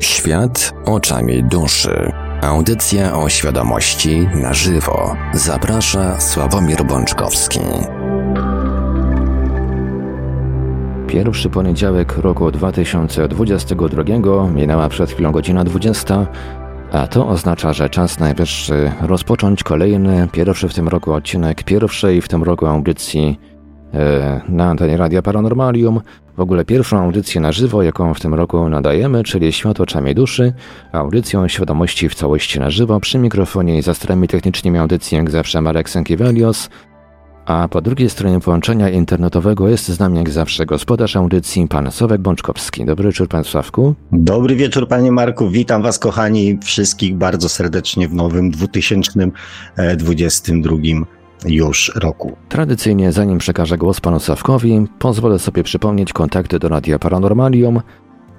Świat oczami duszy. Audycja o świadomości na żywo. Zaprasza Sławomir Bączkowski. Pierwszy poniedziałek roku 2022 minęła przed chwilą godzina 20, a to oznacza, że czas najwyższy rozpocząć kolejny, pierwszy w tym roku odcinek pierwszej w tym roku audycji E, na antenie Radia Paranormalium. W ogóle pierwszą audycję na żywo, jaką w tym roku nadajemy, czyli Świat oczami duszy, audycją świadomości w całości na żywo. Przy mikrofonie i za starami technicznymi audycji jak zawsze Marek Sękiewelios. A po drugiej stronie połączenia internetowego jest z nami jak zawsze gospodarz audycji, pan Sławek Bączkowski. Dobry wieczór, pan Sławku. Dobry wieczór, panie Marku. Witam was, kochani, wszystkich bardzo serdecznie w nowym 2022 już roku. Tradycyjnie, zanim przekażę głos panu Sawkowi, pozwolę sobie przypomnieć kontakty do Radia Paranormalium.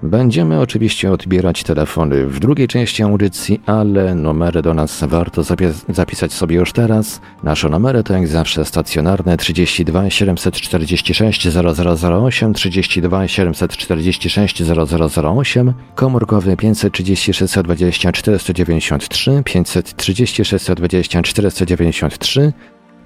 Będziemy oczywiście odbierać telefony w drugiej części audycji, ale numery do nas warto zapisać sobie już teraz. Nasze numery to jak zawsze stacjonarne 32 746 0008, 32 746 0008, komórkowy 536 20 493, 536 20 493,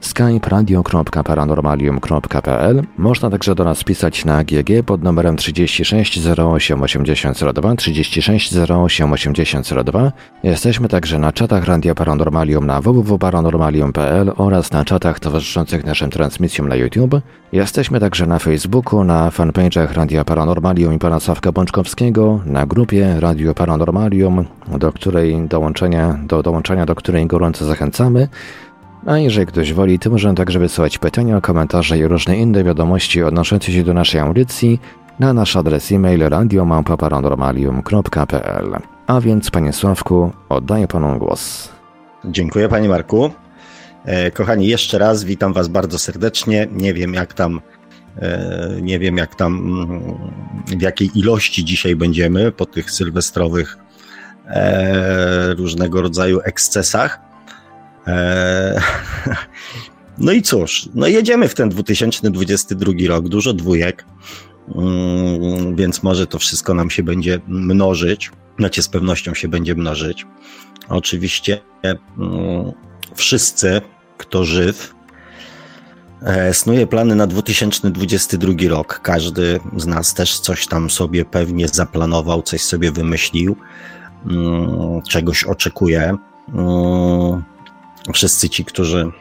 skype radio.paranormalium.pl. Można także do nas pisać na GG pod numerem 36 08 8002 36 08 8002. Jesteśmy także na czatach Radia Paranormalium na www.paranormalium.pl oraz na czatach towarzyszących naszym transmisjom na YouTube. Jesteśmy także na Facebooku, na fanpage'ach Radia Paranormalium i pana Sławka Bączkowskiego, na grupie Radio Paranormalium, do której dołączenia, do dołączenia do której gorąco zachęcamy. A jeżeli ktoś woli, to możemy także wysyłać pytania, komentarze i różne inne wiadomości odnoszące się do naszej audycji na nasz adres e-mail radiomałpa.paranormalium.pl. A więc, panie Sławku, oddaję panu głos. Dziękuję, panie Marku. E, kochani, jeszcze raz witam was bardzo serdecznie. Nie wiem, jak tam e, nie wiem, jak tam, mm, w jakiej ilości dzisiaj będziemy po tych sylwestrowych e, różnego rodzaju ekscesach Eee, no i cóż, no jedziemy w ten 2022 rok, dużo dwójek, mm, więc może to wszystko nam się będzie mnożyć, znaczy z pewnością się będzie mnożyć. Oczywiście mm, wszyscy, kto żyw, e, snuje plany na 2022 rok. Każdy z nas też coś tam sobie pewnie zaplanował, coś sobie wymyślił, mm, czegoś oczekuje wszyscy ci, którzy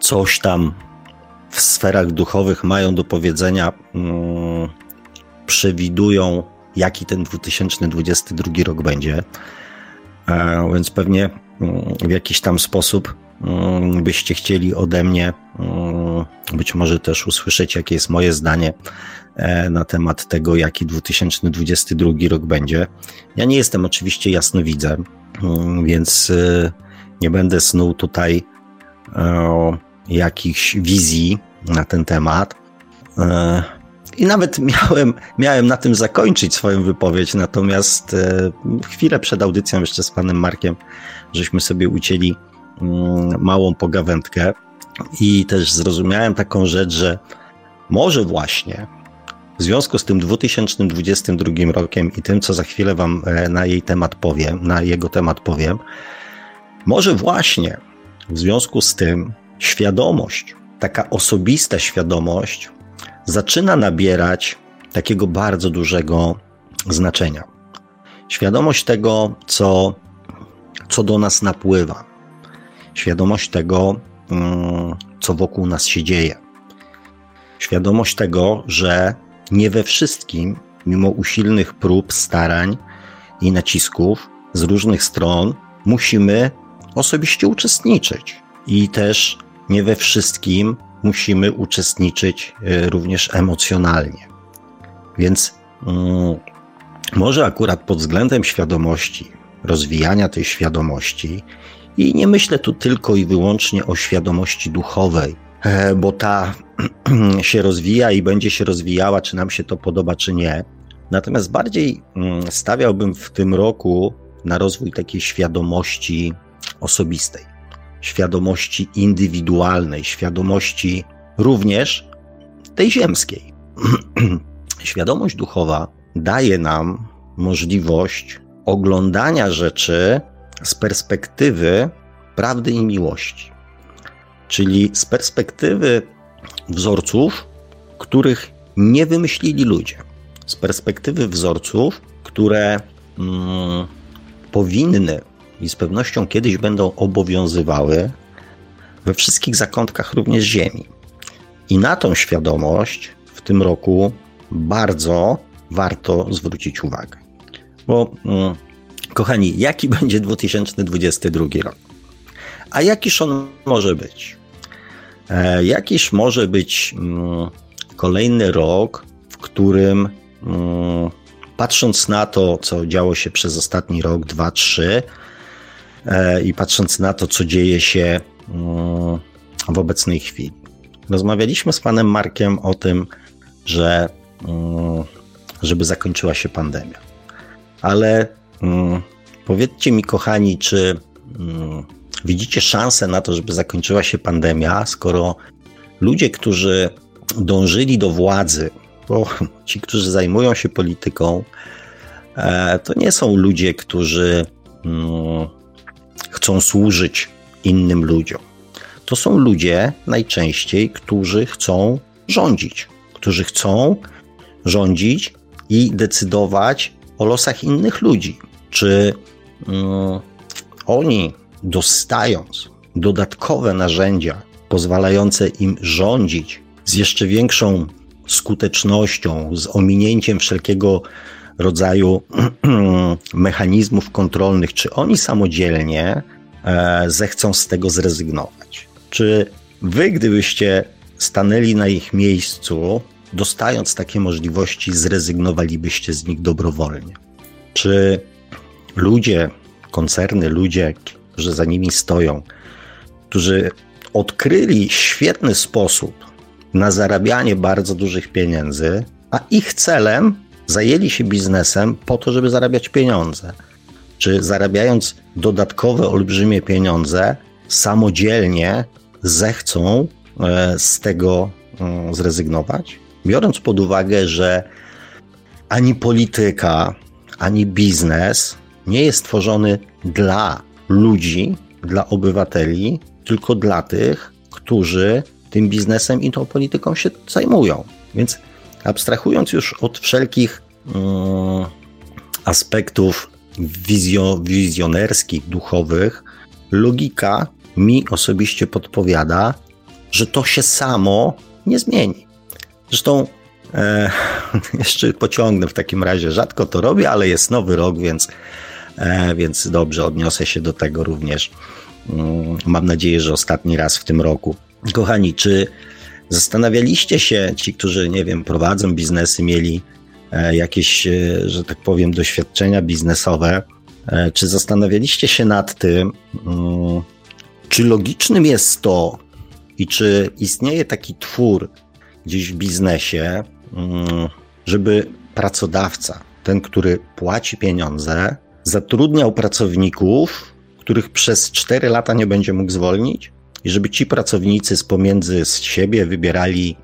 coś tam w sferach duchowych mają do powiedzenia, mm, przewidują, jaki ten 2022 rok będzie. E, więc pewnie mm, w jakiś tam sposób mm, byście chcieli ode mnie być może też usłyszeć, jakie jest moje zdanie e, na temat tego, jaki 2022 rok będzie. Ja nie jestem oczywiście jasnowidzem, więc e, nie będę snuł tutaj e, jakichś wizji na ten temat. E, I nawet miałem, miałem na tym zakończyć swoją wypowiedź, natomiast e, chwilę przed audycją jeszcze z panem Markiem, żeśmy sobie ucięli mm, małą pogawędkę i też zrozumiałem taką rzecz, że może właśnie w związku z tym 2022 rokiem i tym, co za chwilę wam e, na jej temat powiem, na jego temat powiem, może właśnie w związku z tym świadomość, taka osobista świadomość, zaczyna nabierać takiego bardzo dużego znaczenia. Świadomość tego, co, co do nas napływa, świadomość tego, mm, co wokół nas się dzieje, świadomość tego, że nie we wszystkim, mimo usilnych prób, starań i nacisków z różnych stron, musimy osobiście uczestniczyć. I też nie we wszystkim musimy uczestniczyć e, również emocjonalnie. Więc mm, może akurat pod względem świadomości, rozwijania tej świadomości, i nie myślę tu tylko i wyłącznie o świadomości duchowej, e, bo ta się rozwija i będzie się rozwijała, czy nam się to podoba, czy nie. Natomiast bardziej mm, stawiałbym w tym roku na rozwój takiej świadomości osobistej, świadomości indywidualnej, świadomości również tej ziemskiej. Świadomość duchowa daje nam możliwość oglądania rzeczy z perspektywy prawdy i miłości. Czyli z perspektywy wzorców, których nie wymyślili ludzie. Z perspektywy wzorców, które mm, powinny i z pewnością kiedyś będą obowiązywały we wszystkich zakątkach również Ziemi. I na tą świadomość w tym roku bardzo warto zwrócić uwagę. Bo, mm, kochani, jaki będzie 2022 rok? A jakiż on może być? E, jakiż może być mm, kolejny rok, w którym mm, patrząc na to, co działo się przez ostatni rok, dwa, trzy, i patrząc na to, co dzieje się mm, w obecnej chwili. Rozmawialiśmy z panem Markiem o tym, że mm, żeby zakończyła się pandemia. Ale mm, powiedzcie mi, kochani, czy widzicie szansę na to, żeby zakończyła się pandemia, skoro ludzie, którzy dążyli do władzy, bo ci, którzy zajmują się polityką, e, to nie są ludzie, którzy chcą służyć innym ludziom. To są ludzie najczęściej, którzy chcą rządzić, którzy chcą rządzić i decydować o losach innych ludzi. Czy mm, oni, dostając dodatkowe narzędzia pozwalające im rządzić z jeszcze większą skutecznością, z ominięciem wszelkiego rodzaju mechanizmów kontrolnych, czy oni samodzielnie e, zechcą z tego zrezygnować? Czy wy, gdybyście stanęli na ich miejscu, dostając takie możliwości, zrezygnowalibyście z nich dobrowolnie? Czy ludzie, koncerny, ludzie, którzy za nimi stoją, którzy odkryli świetny sposób na zarabianie bardzo dużych pieniędzy, a ich celem zajęli się biznesem po to, żeby zarabiać pieniądze. Czy zarabiając dodatkowe, olbrzymie pieniądze, samodzielnie zechcą e, z tego mm, zrezygnować? Biorąc pod uwagę, że ani polityka, ani biznes nie jest tworzony dla ludzi, dla obywateli, tylko dla tych, którzy tym biznesem i tą polityką się zajmują. Więc abstrahując już od wszelkich um, aspektów wizjo, wizjonerskich, duchowych, logika mi osobiście podpowiada, że to się samo nie zmieni. Zresztą e, jeszcze pociągnę w takim razie, rzadko to robię, ale jest nowy rok, więc, e, więc dobrze odniosę się do tego również. Mm, mam nadzieję, że ostatni raz w tym roku. Kochani, czy zastanawialiście się, ci, którzy, nie wiem, prowadzą biznesy, mieli e, jakieś, e, że tak powiem, doświadczenia biznesowe, e, czy zastanawialiście się nad tym, mm, czy logicznym jest to i czy istnieje taki twór gdzieś w biznesie, mm, żeby pracodawca, ten, który płaci pieniądze, zatrudniał pracowników, których przez 4 lata nie będzie mógł zwolnić? I żeby ci pracownicy z pomiędzy z siebie wybierali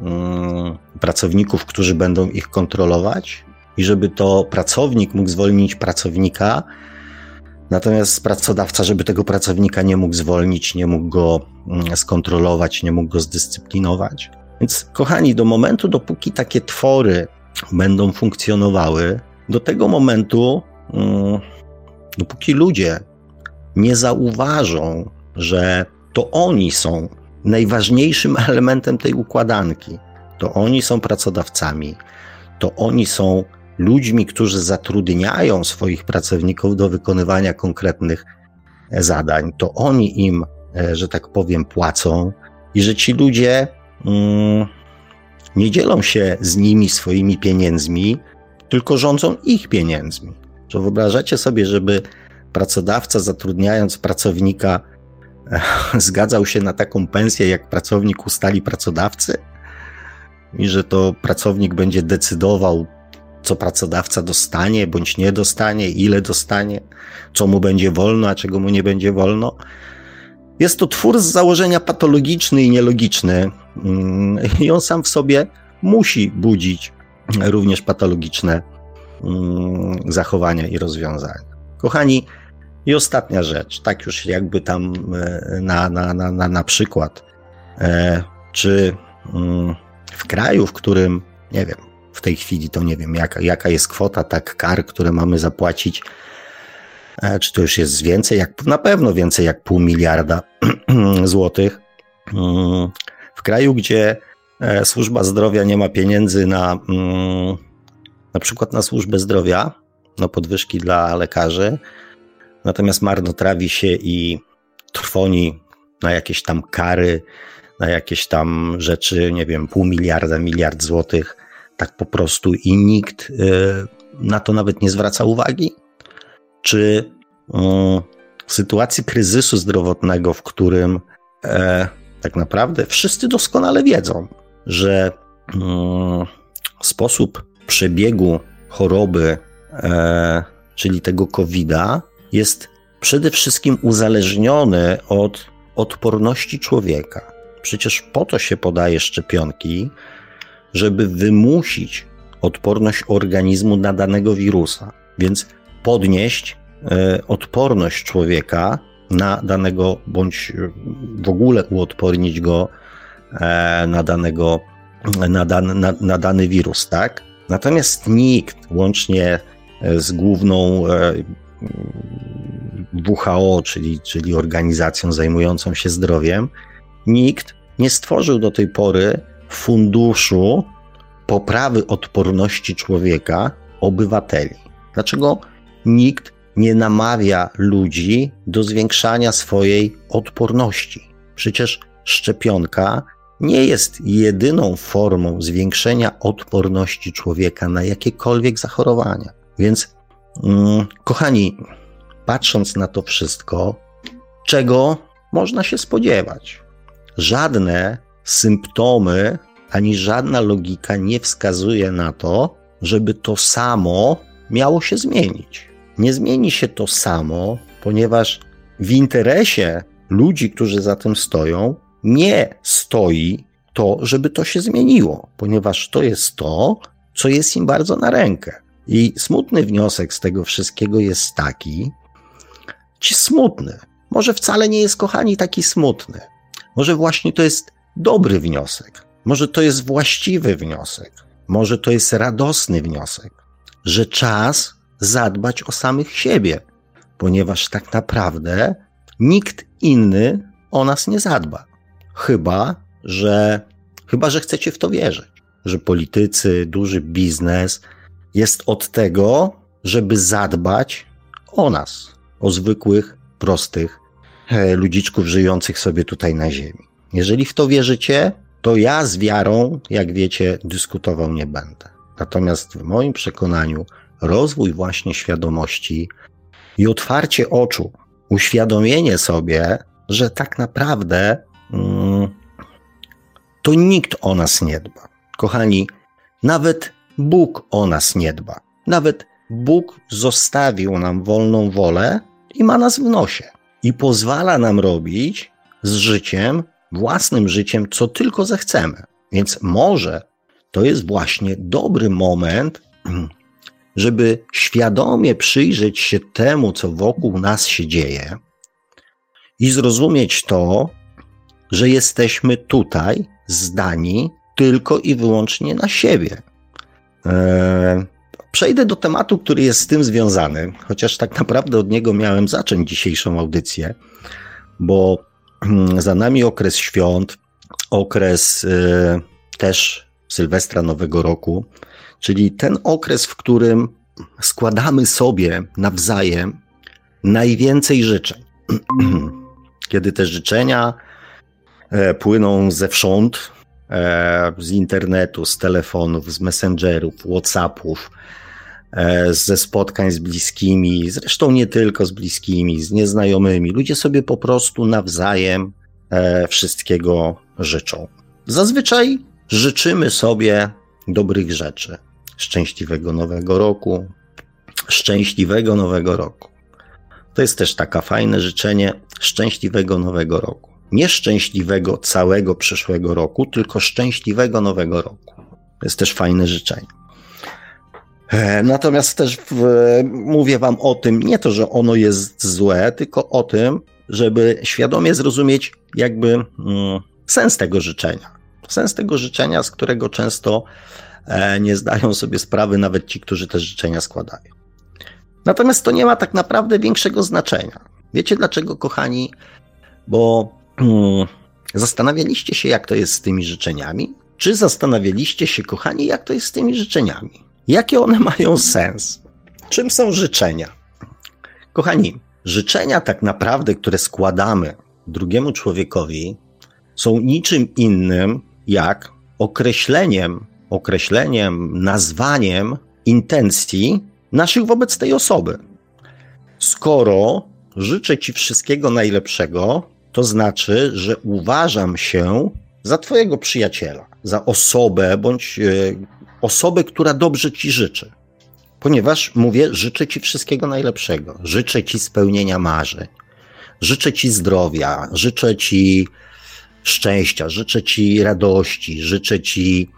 mm, pracowników, którzy będą ich kontrolować, i żeby to pracownik mógł zwolnić pracownika, natomiast pracodawca, żeby tego pracownika nie mógł zwolnić, nie mógł go mm, skontrolować, nie mógł go zdyscyplinować. Więc, kochani, do momentu, dopóki takie twory będą funkcjonowały, do tego momentu, mm, dopóki ludzie nie zauważą, że to oni są najważniejszym elementem tej układanki. To oni są pracodawcami, to oni są ludźmi, którzy zatrudniają swoich pracowników do wykonywania konkretnych zadań. To oni im, e, że tak powiem, płacą i że ci ludzie mm, nie dzielą się z nimi swoimi pieniędzmi, tylko rządzą ich pieniędzmi. Czy wyobrażacie sobie, żeby pracodawca zatrudniając pracownika zgadzał się na taką pensję, jak pracownik ustali pracodawcy i że to pracownik będzie decydował, co pracodawca dostanie bądź nie dostanie, ile dostanie, co mu będzie wolno, a czego mu nie będzie wolno. Jest to twór z założenia patologiczny i nielogiczny, mm, i on sam w sobie musi budzić również patologiczne mm, zachowania i rozwiązania. Kochani, i ostatnia rzecz, tak już jakby tam e, na, na, na, na, na przykład, e, czy mm, w kraju, w którym, nie wiem, w tej chwili to nie wiem, jaka, jaka jest kwota tak kar, które mamy zapłacić, e, czy to już jest więcej, jak, na pewno więcej jak pół miliarda złotych, mm, w kraju, gdzie służba zdrowia nie ma pieniędzy na mm, na przykład na służbę zdrowia, na podwyżki dla lekarzy, natomiast marnotrawi się i trwoni na jakieś tam kary, na jakieś tam rzeczy, nie wiem, pół miliarda, miliard złotych, tak po prostu i nikt y, na to nawet nie zwraca uwagi? Czy y, w sytuacji kryzysu zdrowotnego, w którym e, tak naprawdę wszyscy doskonale wiedzą, że y, sposób przebiegu choroby, e, czyli tego COVID-a, jest przede wszystkim uzależniony od odporności człowieka. Przecież po to się podaje szczepionki, żeby wymusić odporność organizmu na danego wirusa, więc podnieść e, odporność człowieka na danego, bądź w ogóle uodpornić go e, na danego, na, dan, na, na dany wirus, tak? Natomiast nikt, łącznie e, z główną e, WHO, czyli, czyli organizacją zajmującą się zdrowiem, nikt nie stworzył do tej pory funduszu poprawy odporności człowieka, obywateli. Dlaczego nikt nie namawia ludzi do zwiększania swojej odporności? Przecież szczepionka nie jest jedyną formą zwiększenia odporności człowieka na jakiekolwiek zachorowania. Więc, kochani, patrząc na to wszystko, czego można się spodziewać? Żadne symptomy ani żadna logika nie wskazuje na to, żeby to samo miało się zmienić. Nie zmieni się to samo, ponieważ w interesie ludzi, którzy za tym stoją, nie stoi to, żeby to się zmieniło, ponieważ to jest to, co jest im bardzo na rękę. I smutny wniosek z tego wszystkiego jest taki, ci smutny, może wcale nie jest, kochani, taki smutny. Może właśnie to jest dobry wniosek. Może to jest właściwy wniosek. Może to jest radosny wniosek, że czas zadbać o samych siebie, ponieważ tak naprawdę nikt inny o nas nie zadba. Chyba, że, chyba, że chcecie w to wierzyć, że politycy, duży biznes jest od tego, żeby zadbać o nas, o zwykłych, prostych e, ludziczków żyjących sobie tutaj na ziemi. Jeżeli w to wierzycie, to ja z wiarą, jak wiecie, dyskutował nie będę. Natomiast w moim przekonaniu rozwój właśnie świadomości i otwarcie oczu, uświadomienie sobie, że tak naprawdę Mm, to nikt o nas nie dba. Kochani, nawet Bóg o nas nie dba. Nawet Bóg zostawił nam wolną wolę i ma nas w nosie. I pozwala nam robić z życiem, własnym życiem, co tylko zechcemy. Więc może to jest właśnie dobry moment, żeby świadomie przyjrzeć się temu, co wokół nas się dzieje i zrozumieć to, że jesteśmy tutaj zdani tylko i wyłącznie na siebie. Eee, przejdę do tematu, który jest z tym związany, chociaż tak naprawdę od niego miałem zacząć dzisiejszą audycję, bo hmm, za nami okres świąt, okres e, też Sylwestra Nowego Roku, czyli ten okres, w którym składamy sobie nawzajem najwięcej życzeń. Kiedy te życzenia E, płyną zewsząd, e, z internetu, z telefonów, z messengerów, WhatsAppów, e, ze spotkań z bliskimi, zresztą nie tylko z bliskimi, z nieznajomymi. Ludzie sobie po prostu nawzajem wszystkiego życzą. Zazwyczaj życzymy sobie dobrych rzeczy. Szczęśliwego nowego roku, szczęśliwego nowego roku. To jest też taka fajne życzenie szczęśliwego nowego roku nieszczęśliwego całego przyszłego roku, tylko szczęśliwego nowego roku. To jest też fajne życzenie. E, natomiast też w, mówię Wam o tym, nie to, że ono jest złe, tylko o tym, żeby świadomie zrozumieć jakby mm, sens tego życzenia. Sens tego życzenia, z którego często e, nie zdają sobie sprawy nawet ci, którzy te życzenia składają. Natomiast to nie ma tak naprawdę większego znaczenia. Wiecie dlaczego, kochani? Bo zastanawialiście się, jak to jest z tymi życzeniami? Czy zastanawialiście się, kochani, jak to jest z tymi życzeniami? Jakie one mają sens? Czym są życzenia? Kochani, życzenia tak naprawdę, które składamy drugiemu człowiekowi, są niczym innym jak określeniem, określeniem, nazwaniem intencji naszych wobec tej osoby. Skoro życzę Ci wszystkiego najlepszego, to znaczy, że uważam się za Twojego przyjaciela, za osobę bądź e, osobę, która dobrze Ci życzy. Ponieważ mówię, życzę Ci wszystkiego najlepszego, życzę Ci spełnienia marzeń, życzę Ci zdrowia, życzę Ci szczęścia, życzę Ci radości, życzę Ci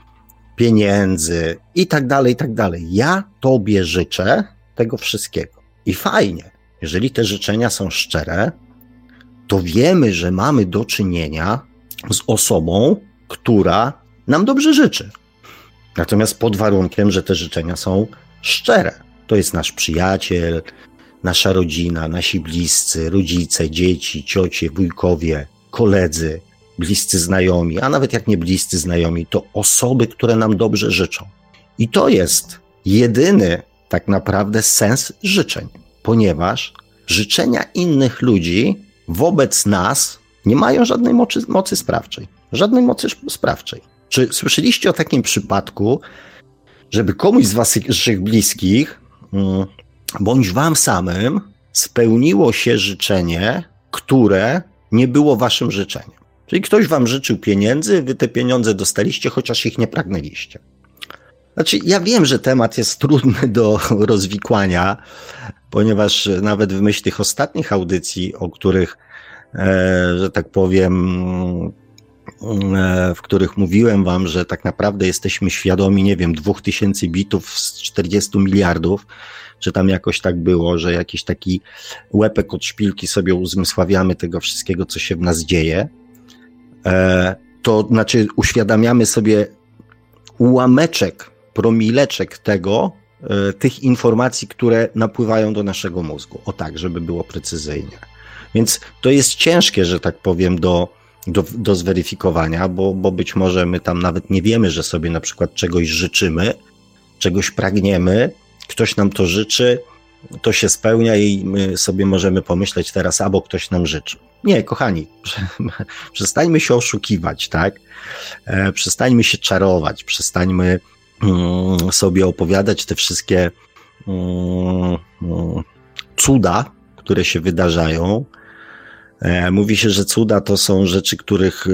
pieniędzy. I tak dalej, i tak dalej. Ja Tobie życzę tego wszystkiego. I fajnie, jeżeli te życzenia są szczere, to wiemy, że mamy do czynienia z osobą, która nam dobrze życzy. Natomiast pod warunkiem, że te życzenia są szczere. To jest nasz przyjaciel, nasza rodzina, nasi bliscy, rodzice, dzieci, ciocie, wujkowie, koledzy, bliscy znajomi, a nawet jak nie bliscy znajomi, to osoby, które nam dobrze życzą. I to jest jedyny tak naprawdę sens życzeń, ponieważ życzenia innych ludzi wobec nas nie mają żadnej mocy, mocy sprawczej. Żadnej mocy sprawczej. Czy słyszeliście o takim przypadku, żeby komuś z waszych bliskich, mm, bądź wam samym, spełniło się życzenie, które nie było waszym życzeniem? Czyli ktoś wam życzył pieniędzy, wy te pieniądze dostaliście, chociaż ich nie pragnęliście. Znaczy, ja wiem, że temat jest trudny do rozwikłania, ponieważ nawet w myśl tych ostatnich audycji, o których, e, że tak powiem, e, w których mówiłem wam, że tak naprawdę jesteśmy świadomi, nie wiem, dwóch tysięcy bitów z 40 miliardów, czy tam jakoś tak było, że jakiś taki łepek od szpilki sobie uzmysławiamy tego wszystkiego, co się w nas dzieje, E, to znaczy uświadamiamy sobie ułameczek, promileczek tego, e, tych informacji, które napływają do naszego mózgu. O tak, żeby było precyzyjnie. Więc to jest ciężkie, że tak powiem, do, do, do zweryfikowania, bo, bo być może my tam nawet nie wiemy, że sobie na przykład czegoś życzymy, czegoś pragniemy, ktoś nam to życzy, to się spełnia i my sobie możemy pomyśleć teraz, albo ktoś nam życzy. Nie, kochani, przestańmy się oszukiwać, tak? E, przestańmy się czarować, przestańmy sobie opowiadać te wszystkie mm, mm, cuda, które się wydarzają. E, mówi się, że cuda to są rzeczy, których e,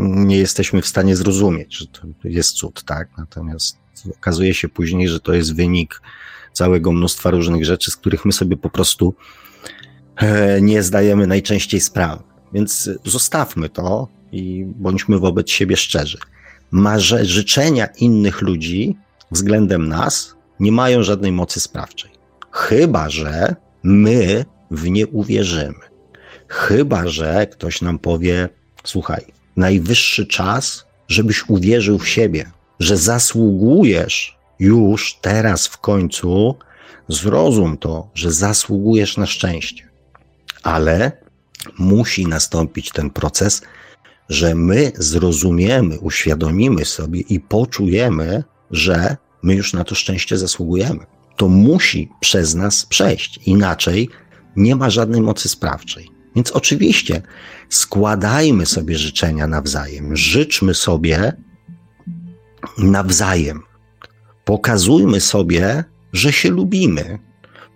nie jesteśmy w stanie zrozumieć, że to jest cud, tak? Natomiast okazuje się później, że to jest wynik całego mnóstwa różnych rzeczy, z których my sobie po prostu e, nie zdajemy najczęściej sprawy. Więc zostawmy to i bądźmy wobec siebie szczerzy. Marze, życzenia innych ludzi względem nas nie mają żadnej mocy sprawczej. Chyba, że my w nie uwierzymy. Chyba, że ktoś nam powie: Słuchaj, najwyższy czas, żebyś uwierzył w siebie, że zasługujesz już teraz w końcu zrozum to, że zasługujesz na szczęście. Ale musi nastąpić ten proces, że my zrozumiemy, uświadomimy sobie i poczujemy, że my już na to szczęście zasługujemy. To musi przez nas przejść, inaczej nie ma żadnej mocy sprawczej. Więc oczywiście składajmy sobie życzenia nawzajem, życzmy sobie nawzajem, Pokazujmy sobie, że się lubimy.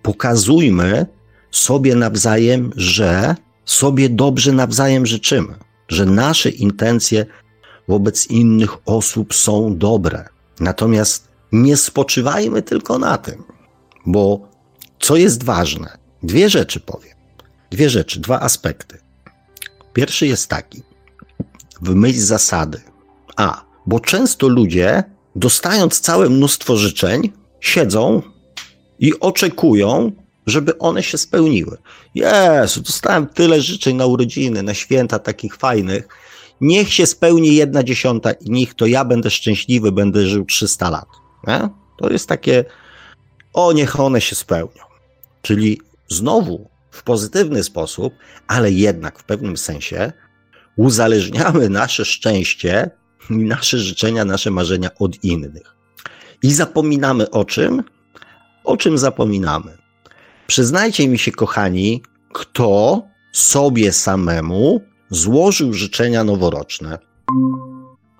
Pokazujmy sobie nawzajem, że sobie dobrze nawzajem życzymy, że nasze intencje wobec innych osób są dobre. Natomiast nie spoczywajmy tylko na tym, bo co jest ważne? Dwie rzeczy powiem. Dwie rzeczy, dwa aspekty. Pierwszy jest taki, w myśl zasady. A, bo często ludzie dostając całe mnóstwo życzeń, siedzą i oczekują, żeby one się spełniły. Jezu, dostałem tyle życzeń na urodziny, na święta takich fajnych. Niech się spełni jedna dziesiąta i niech to ja będę szczęśliwy, będę żył 300 lat. Nie? To jest takie, o niech one się spełnią. Czyli znowu w pozytywny sposób, ale jednak w pewnym sensie uzależniamy nasze szczęście i nasze życzenia, nasze marzenia od innych. I zapominamy o czym? O czym zapominamy? Przyznajcie mi się, kochani, kto sobie samemu złożył życzenia noworoczne?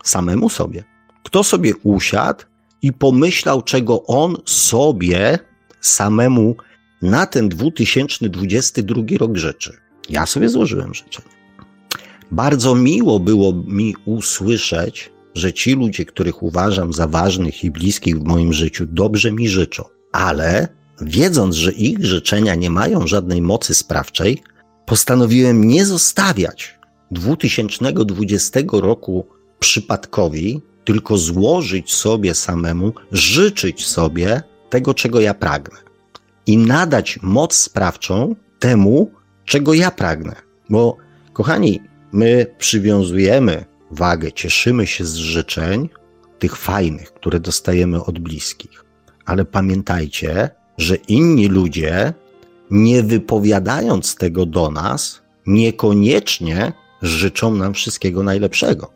Samemu sobie. Kto sobie usiadł i pomyślał, czego on sobie samemu na ten 2022 rok życzy? Ja sobie złożyłem życzenia. Bardzo miło było mi usłyszeć, że ci ludzie, których uważam za ważnych i bliskich w moim życiu, dobrze mi życzą, ale wiedząc, że ich życzenia nie mają żadnej mocy sprawczej, postanowiłem nie zostawiać 2020 roku przypadkowi, tylko złożyć sobie samemu, życzyć sobie tego, czego ja pragnę. I nadać moc sprawczą temu, czego ja pragnę. Bo, kochani, my przywiązujemy wagę, cieszymy się z życzeń, tych fajnych, które dostajemy od bliskich. Ale pamiętajcie, że inni ludzie, nie wypowiadając tego do nas, niekoniecznie życzą nam wszystkiego najlepszego.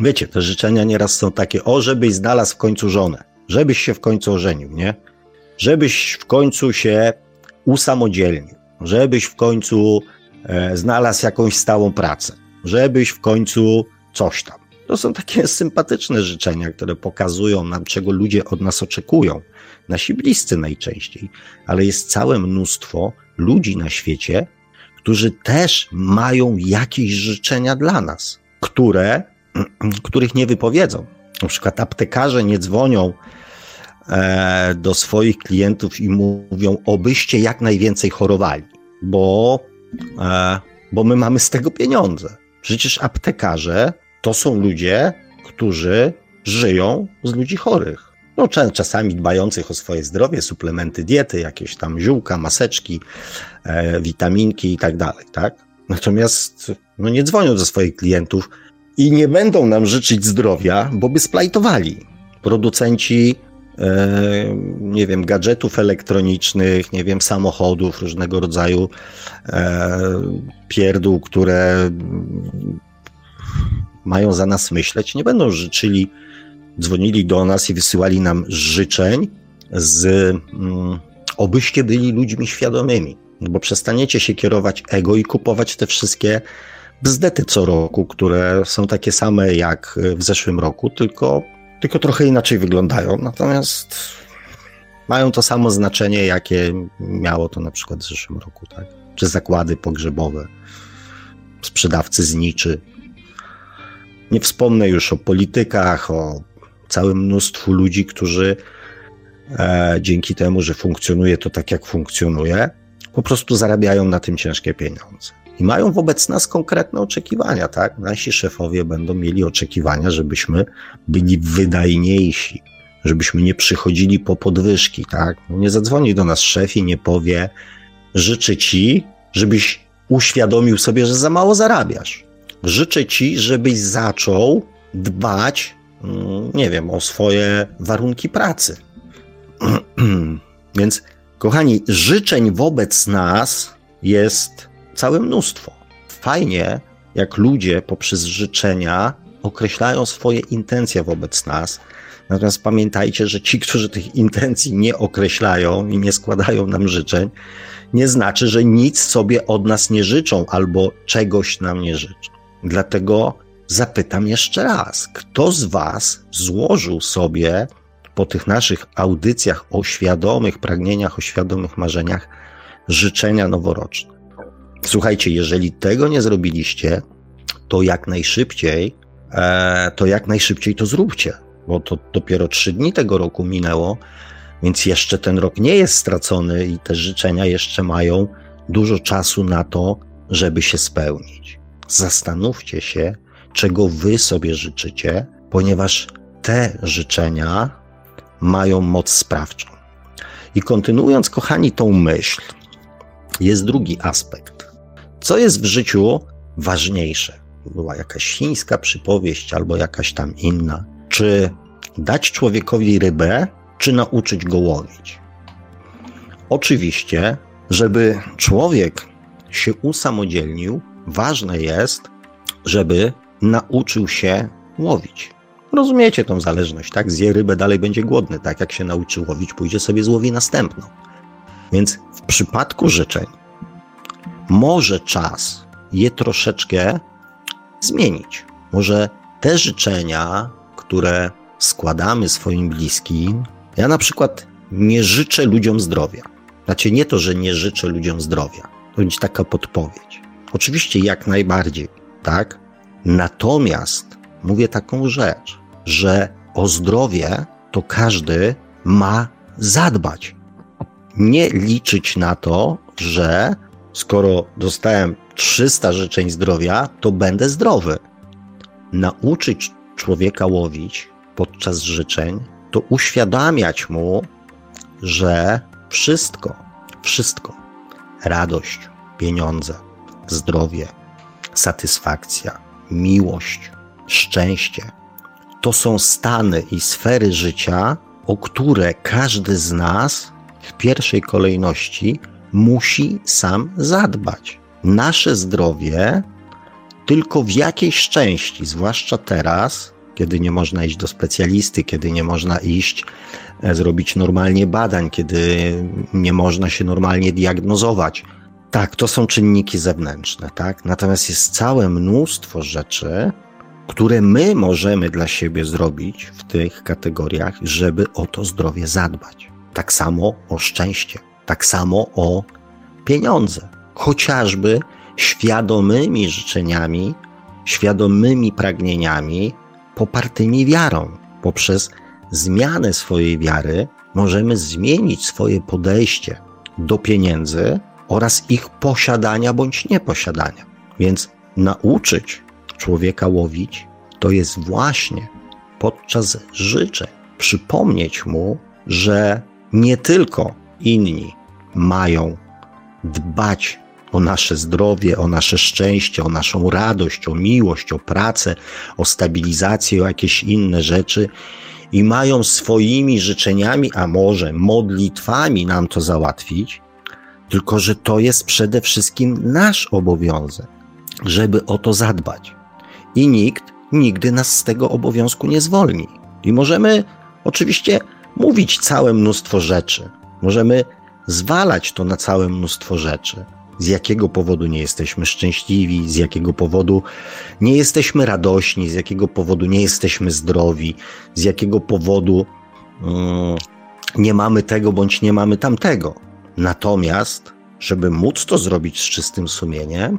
Wiecie, te życzenia nieraz są takie, o, żebyś znalazł w końcu żonę, żebyś się w końcu ożenił, nie? Żebyś w końcu się usamodzielnił, żebyś w końcu e, znalazł jakąś stałą pracę, żebyś w końcu coś tam. To są takie sympatyczne życzenia, które pokazują nam, czego ludzie od nas oczekują. Nasi bliscy najczęściej, ale jest całe mnóstwo ludzi na świecie, którzy też mają jakieś życzenia dla nas, które, których nie wypowiedzą. Na przykład aptekarze nie dzwonią e, do swoich klientów i mówią, obyście jak najwięcej chorowali, bo, e, bo my mamy z tego pieniądze. Przecież aptekarze to są ludzie, którzy żyją z ludzi chorych. No, czasami dbających o swoje zdrowie, suplementy diety, jakieś tam ziółka, maseczki, e, witaminki i tak dalej, tak? Natomiast no, nie dzwonią do swoich klientów i nie będą nam życzyć zdrowia, bo by splajtowali. Producenci, e, nie wiem, gadżetów elektronicznych, nie wiem, samochodów, różnego rodzaju e, pierdół, które mają za nas myśleć, nie będą życzyli, dzwonili do nas i wysyłali nam życzeń z mm, obyście byli ludźmi świadomymi, bo przestaniecie się kierować ego i kupować te wszystkie bzdety co roku, które są takie same jak w zeszłym roku, tylko, tylko trochę inaczej wyglądają. Natomiast mają to samo znaczenie, jakie miało to na przykład w zeszłym roku, tak? Czy zakłady pogrzebowe, sprzedawcy zniczy, nie wspomnę już o politykach, o całym mnóstwu ludzi, którzy e, dzięki temu, że funkcjonuje to tak, jak funkcjonuje, po prostu zarabiają na tym ciężkie pieniądze. I mają wobec nas konkretne oczekiwania, tak? Nasi szefowie będą mieli oczekiwania, żebyśmy byli wydajniejsi, żebyśmy nie przychodzili po podwyżki, tak? No nie zadzwoni do nas szef i nie powie, życzę ci, żebyś uświadomił sobie, że za mało zarabiasz życzę Ci, żebyś zaczął dbać, nie wiem, o swoje warunki pracy. Więc, kochani, życzeń wobec nas jest całe mnóstwo. Fajnie, jak ludzie poprzez życzenia określają swoje intencje wobec nas. Natomiast pamiętajcie, że ci, którzy tych intencji nie określają i nie składają nam życzeń, nie znaczy, że nic sobie od nas nie życzą albo czegoś nam nie życzą. Dlatego zapytam jeszcze raz, kto z Was złożył sobie po tych naszych audycjach o świadomych pragnieniach, o świadomych marzeniach życzenia noworoczne? Słuchajcie, jeżeli tego nie zrobiliście, to jak najszybciej, e, to jak najszybciej to zróbcie, bo to dopiero trzy dni tego roku minęło, więc jeszcze ten rok nie jest stracony i te życzenia jeszcze mają dużo czasu na to, żeby się spełnić zastanówcie się, czego wy sobie życzycie, ponieważ te życzenia mają moc sprawczą. I kontynuując, kochani, tą myśl, jest drugi aspekt. Co jest w życiu ważniejsze? Była jakaś chińska przypowieść albo jakaś tam inna. Czy dać człowiekowi rybę, czy nauczyć go łowić? Oczywiście, żeby człowiek się usamodzielnił, ważne jest, żeby nauczył się łowić. Rozumiecie tą zależność, tak? Zje rybę, dalej będzie głodny, tak? Jak się nauczy łowić, pójdzie sobie złowi następną. Więc w przypadku życzeń może czas je troszeczkę zmienić. Może te życzenia, które składamy swoim bliskim, ja na przykład nie życzę ludziom zdrowia. Znaczy nie to, że nie życzę ludziom zdrowia. To będzie taka podpowiedź. Oczywiście jak najbardziej, tak? Natomiast mówię taką rzecz, że o zdrowie to każdy ma zadbać. Nie liczyć na to, że skoro dostałem 300 życzeń zdrowia, to będę zdrowy. Nauczyć człowieka łowić podczas życzeń, to uświadamiać mu, że wszystko, wszystko, radość, pieniądze, zdrowie, satysfakcja, miłość, szczęście, to są stany i sfery życia, o które każdy z nas w pierwszej kolejności musi sam zadbać. Nasze zdrowie tylko w jakiejś części, zwłaszcza teraz, kiedy nie można iść do specjalisty, kiedy nie można iść e, zrobić normalnie badań, kiedy nie można się normalnie diagnozować. Tak, to są czynniki zewnętrzne, tak? Natomiast jest całe mnóstwo rzeczy, które my możemy dla siebie zrobić w tych kategoriach, żeby o to zdrowie zadbać. Tak samo o szczęście, tak samo o pieniądze, chociażby świadomymi życzeniami, świadomymi pragnieniami, popartymi wiarą. Poprzez zmianę swojej wiary możemy zmienić swoje podejście do pieniędzy oraz ich posiadania bądź nieposiadania. Więc nauczyć człowieka łowić, to jest właśnie podczas życzeń przypomnieć mu, że nie tylko inni mają dbać o nasze zdrowie, o nasze szczęście, o naszą radość, o miłość, o pracę, o stabilizację, o jakieś inne rzeczy i mają swoimi życzeniami, a może modlitwami nam to załatwić, tylko że to jest przede wszystkim nasz obowiązek, żeby o to zadbać i nikt nigdy nas z tego obowiązku nie zwolni. I możemy oczywiście mówić całe mnóstwo rzeczy, możemy zwalać to na całe mnóstwo rzeczy. Z jakiego powodu nie jesteśmy szczęśliwi, z jakiego powodu nie jesteśmy radośni, z jakiego powodu nie jesteśmy zdrowi, z jakiego powodu mm, nie mamy tego bądź nie mamy tamtego. Natomiast, żeby móc to zrobić z czystym sumieniem,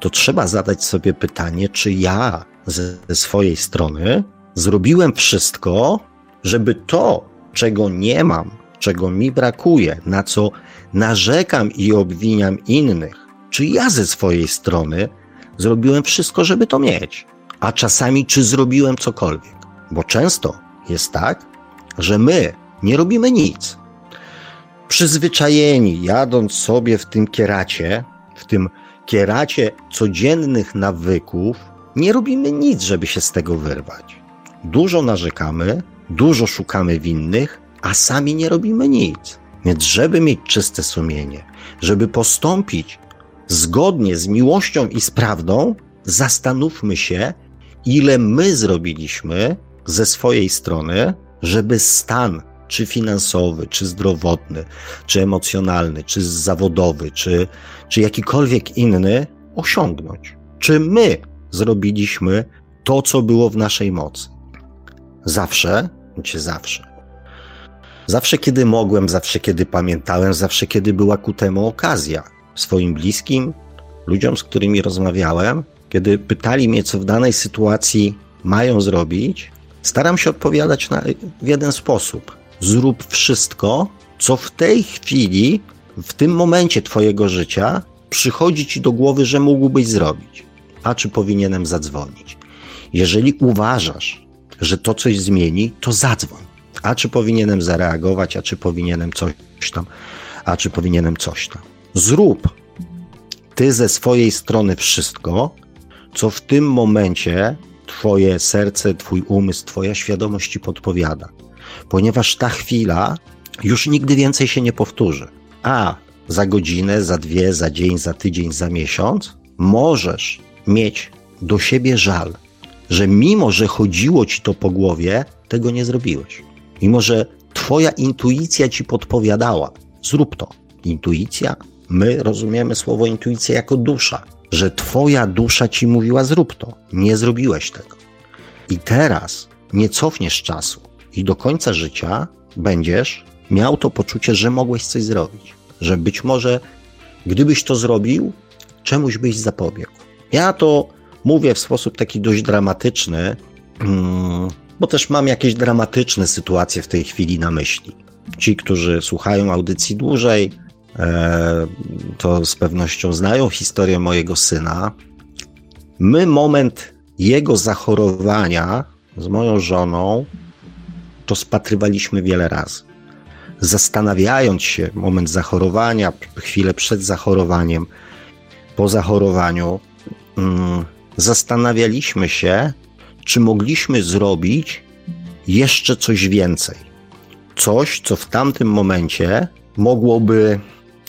to trzeba zadać sobie pytanie, czy ja ze swojej strony zrobiłem wszystko, żeby to, czego nie mam, czego mi brakuje, na co narzekam i obwiniam innych, czy ja ze swojej strony zrobiłem wszystko, żeby to mieć, a czasami czy zrobiłem cokolwiek. Bo często jest tak, że my nie robimy nic. Przyzwyczajeni, jadąc sobie w tym kieracie, w tym kieracie codziennych nawyków nie robimy nic, żeby się z tego wyrwać. Dużo narzekamy, dużo szukamy winnych, a sami nie robimy nic. Więc, żeby mieć czyste sumienie, żeby postąpić zgodnie z miłością i z prawdą, zastanówmy się, ile my zrobiliśmy ze swojej strony, żeby stan czy finansowy, czy zdrowotny, czy emocjonalny, czy zawodowy, czy, czy jakikolwiek inny osiągnąć. Czy my zrobiliśmy to, co było w naszej mocy? Zawsze, czy zawsze. Zawsze, kiedy mogłem, zawsze, kiedy pamiętałem, zawsze, kiedy była ku temu okazja. Swoim bliskim, ludziom, z którymi rozmawiałem, kiedy pytali mnie, co w danej sytuacji mają zrobić, staram się odpowiadać na, w jeden sposób zrób wszystko, co w tej chwili, w tym momencie Twojego życia przychodzi Ci do głowy, że mógłbyś zrobić. A czy powinienem zadzwonić? Jeżeli uważasz, że to coś zmieni, to zadzwoń. A czy powinienem zareagować, a czy powinienem coś tam, a czy powinienem coś tam. Zrób ty ze swojej strony wszystko, co w tym momencie Twoje serce, Twój umysł, Twoja świadomość Ci podpowiada. Ponieważ ta chwila już nigdy więcej się nie powtórzy. A za godzinę, za dwie, za dzień, za tydzień, za miesiąc możesz mieć do siebie żal, że mimo, że chodziło Ci to po głowie, tego nie zrobiłeś. Mimo, że Twoja intuicja Ci podpowiadała, zrób to. Intuicja, my rozumiemy słowo intuicja jako dusza że Twoja dusza ci mówiła: zrób to. Nie zrobiłeś tego. I teraz nie cofniesz czasu i do końca życia będziesz miał to poczucie, że mogłeś coś zrobić. Że być może, gdybyś to zrobił, czemuś byś zapobiegł. Ja to mówię w sposób taki dość dramatyczny, mm, bo też mam jakieś dramatyczne sytuacje w tej chwili na myśli. Ci, którzy słuchają audycji dłużej, E, to z pewnością znają historię mojego syna. My moment jego zachorowania z moją żoną to spatrywaliśmy wiele razy. Zastanawiając się, moment zachorowania, chwilę przed zachorowaniem, po zachorowaniu, mm, zastanawialiśmy się, czy mogliśmy zrobić jeszcze coś więcej. Coś, co w tamtym momencie mogłoby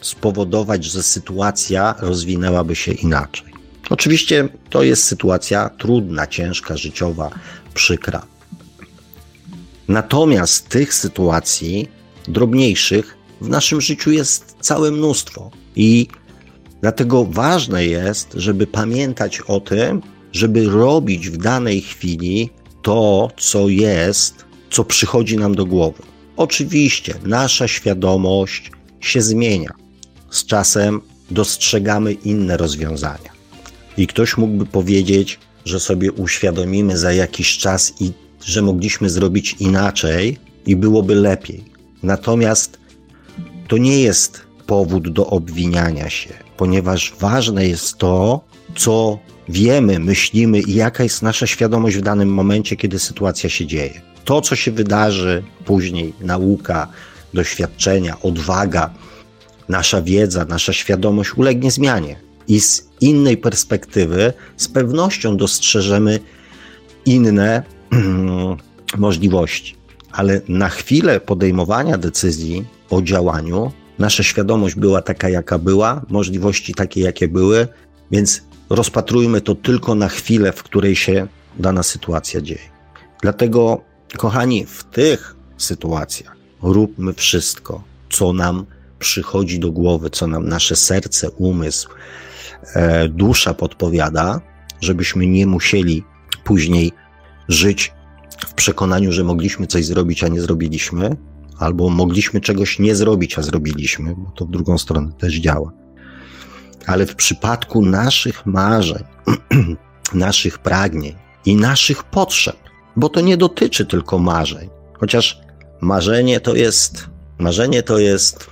spowodować, że sytuacja rozwinęłaby się inaczej. Oczywiście to jest sytuacja trudna, ciężka, życiowa, przykra. Natomiast tych sytuacji drobniejszych w naszym życiu jest całe mnóstwo i dlatego ważne jest, żeby pamiętać o tym, żeby robić w danej chwili to, co jest, co przychodzi nam do głowy. Oczywiście nasza świadomość się zmienia z czasem dostrzegamy inne rozwiązania. I ktoś mógłby powiedzieć, że sobie uświadomimy za jakiś czas i że mogliśmy zrobić inaczej i byłoby lepiej. Natomiast to nie jest powód do obwiniania się, ponieważ ważne jest to, co wiemy, myślimy i jaka jest nasza świadomość w danym momencie, kiedy sytuacja się dzieje. To, co się wydarzy później, nauka, doświadczenia, odwaga, nasza wiedza, nasza świadomość ulegnie zmianie i z innej perspektywy z pewnością dostrzeżemy inne możliwości. Ale na chwilę podejmowania decyzji o działaniu, nasza świadomość była taka, jaka była, możliwości takie, jakie były, więc rozpatrujmy to tylko na chwilę, w której się dana sytuacja dzieje. Dlatego, kochani, w tych sytuacjach róbmy wszystko, co nam przychodzi do głowy, co nam nasze serce, umysł, e, dusza podpowiada, żebyśmy nie musieli później żyć w przekonaniu, że mogliśmy coś zrobić, a nie zrobiliśmy, albo mogliśmy czegoś nie zrobić, a zrobiliśmy, bo to w drugą stronę też działa. Ale w przypadku naszych marzeń, naszych pragnień i naszych potrzeb, bo to nie dotyczy tylko marzeń, chociaż marzenie to jest, marzenie to jest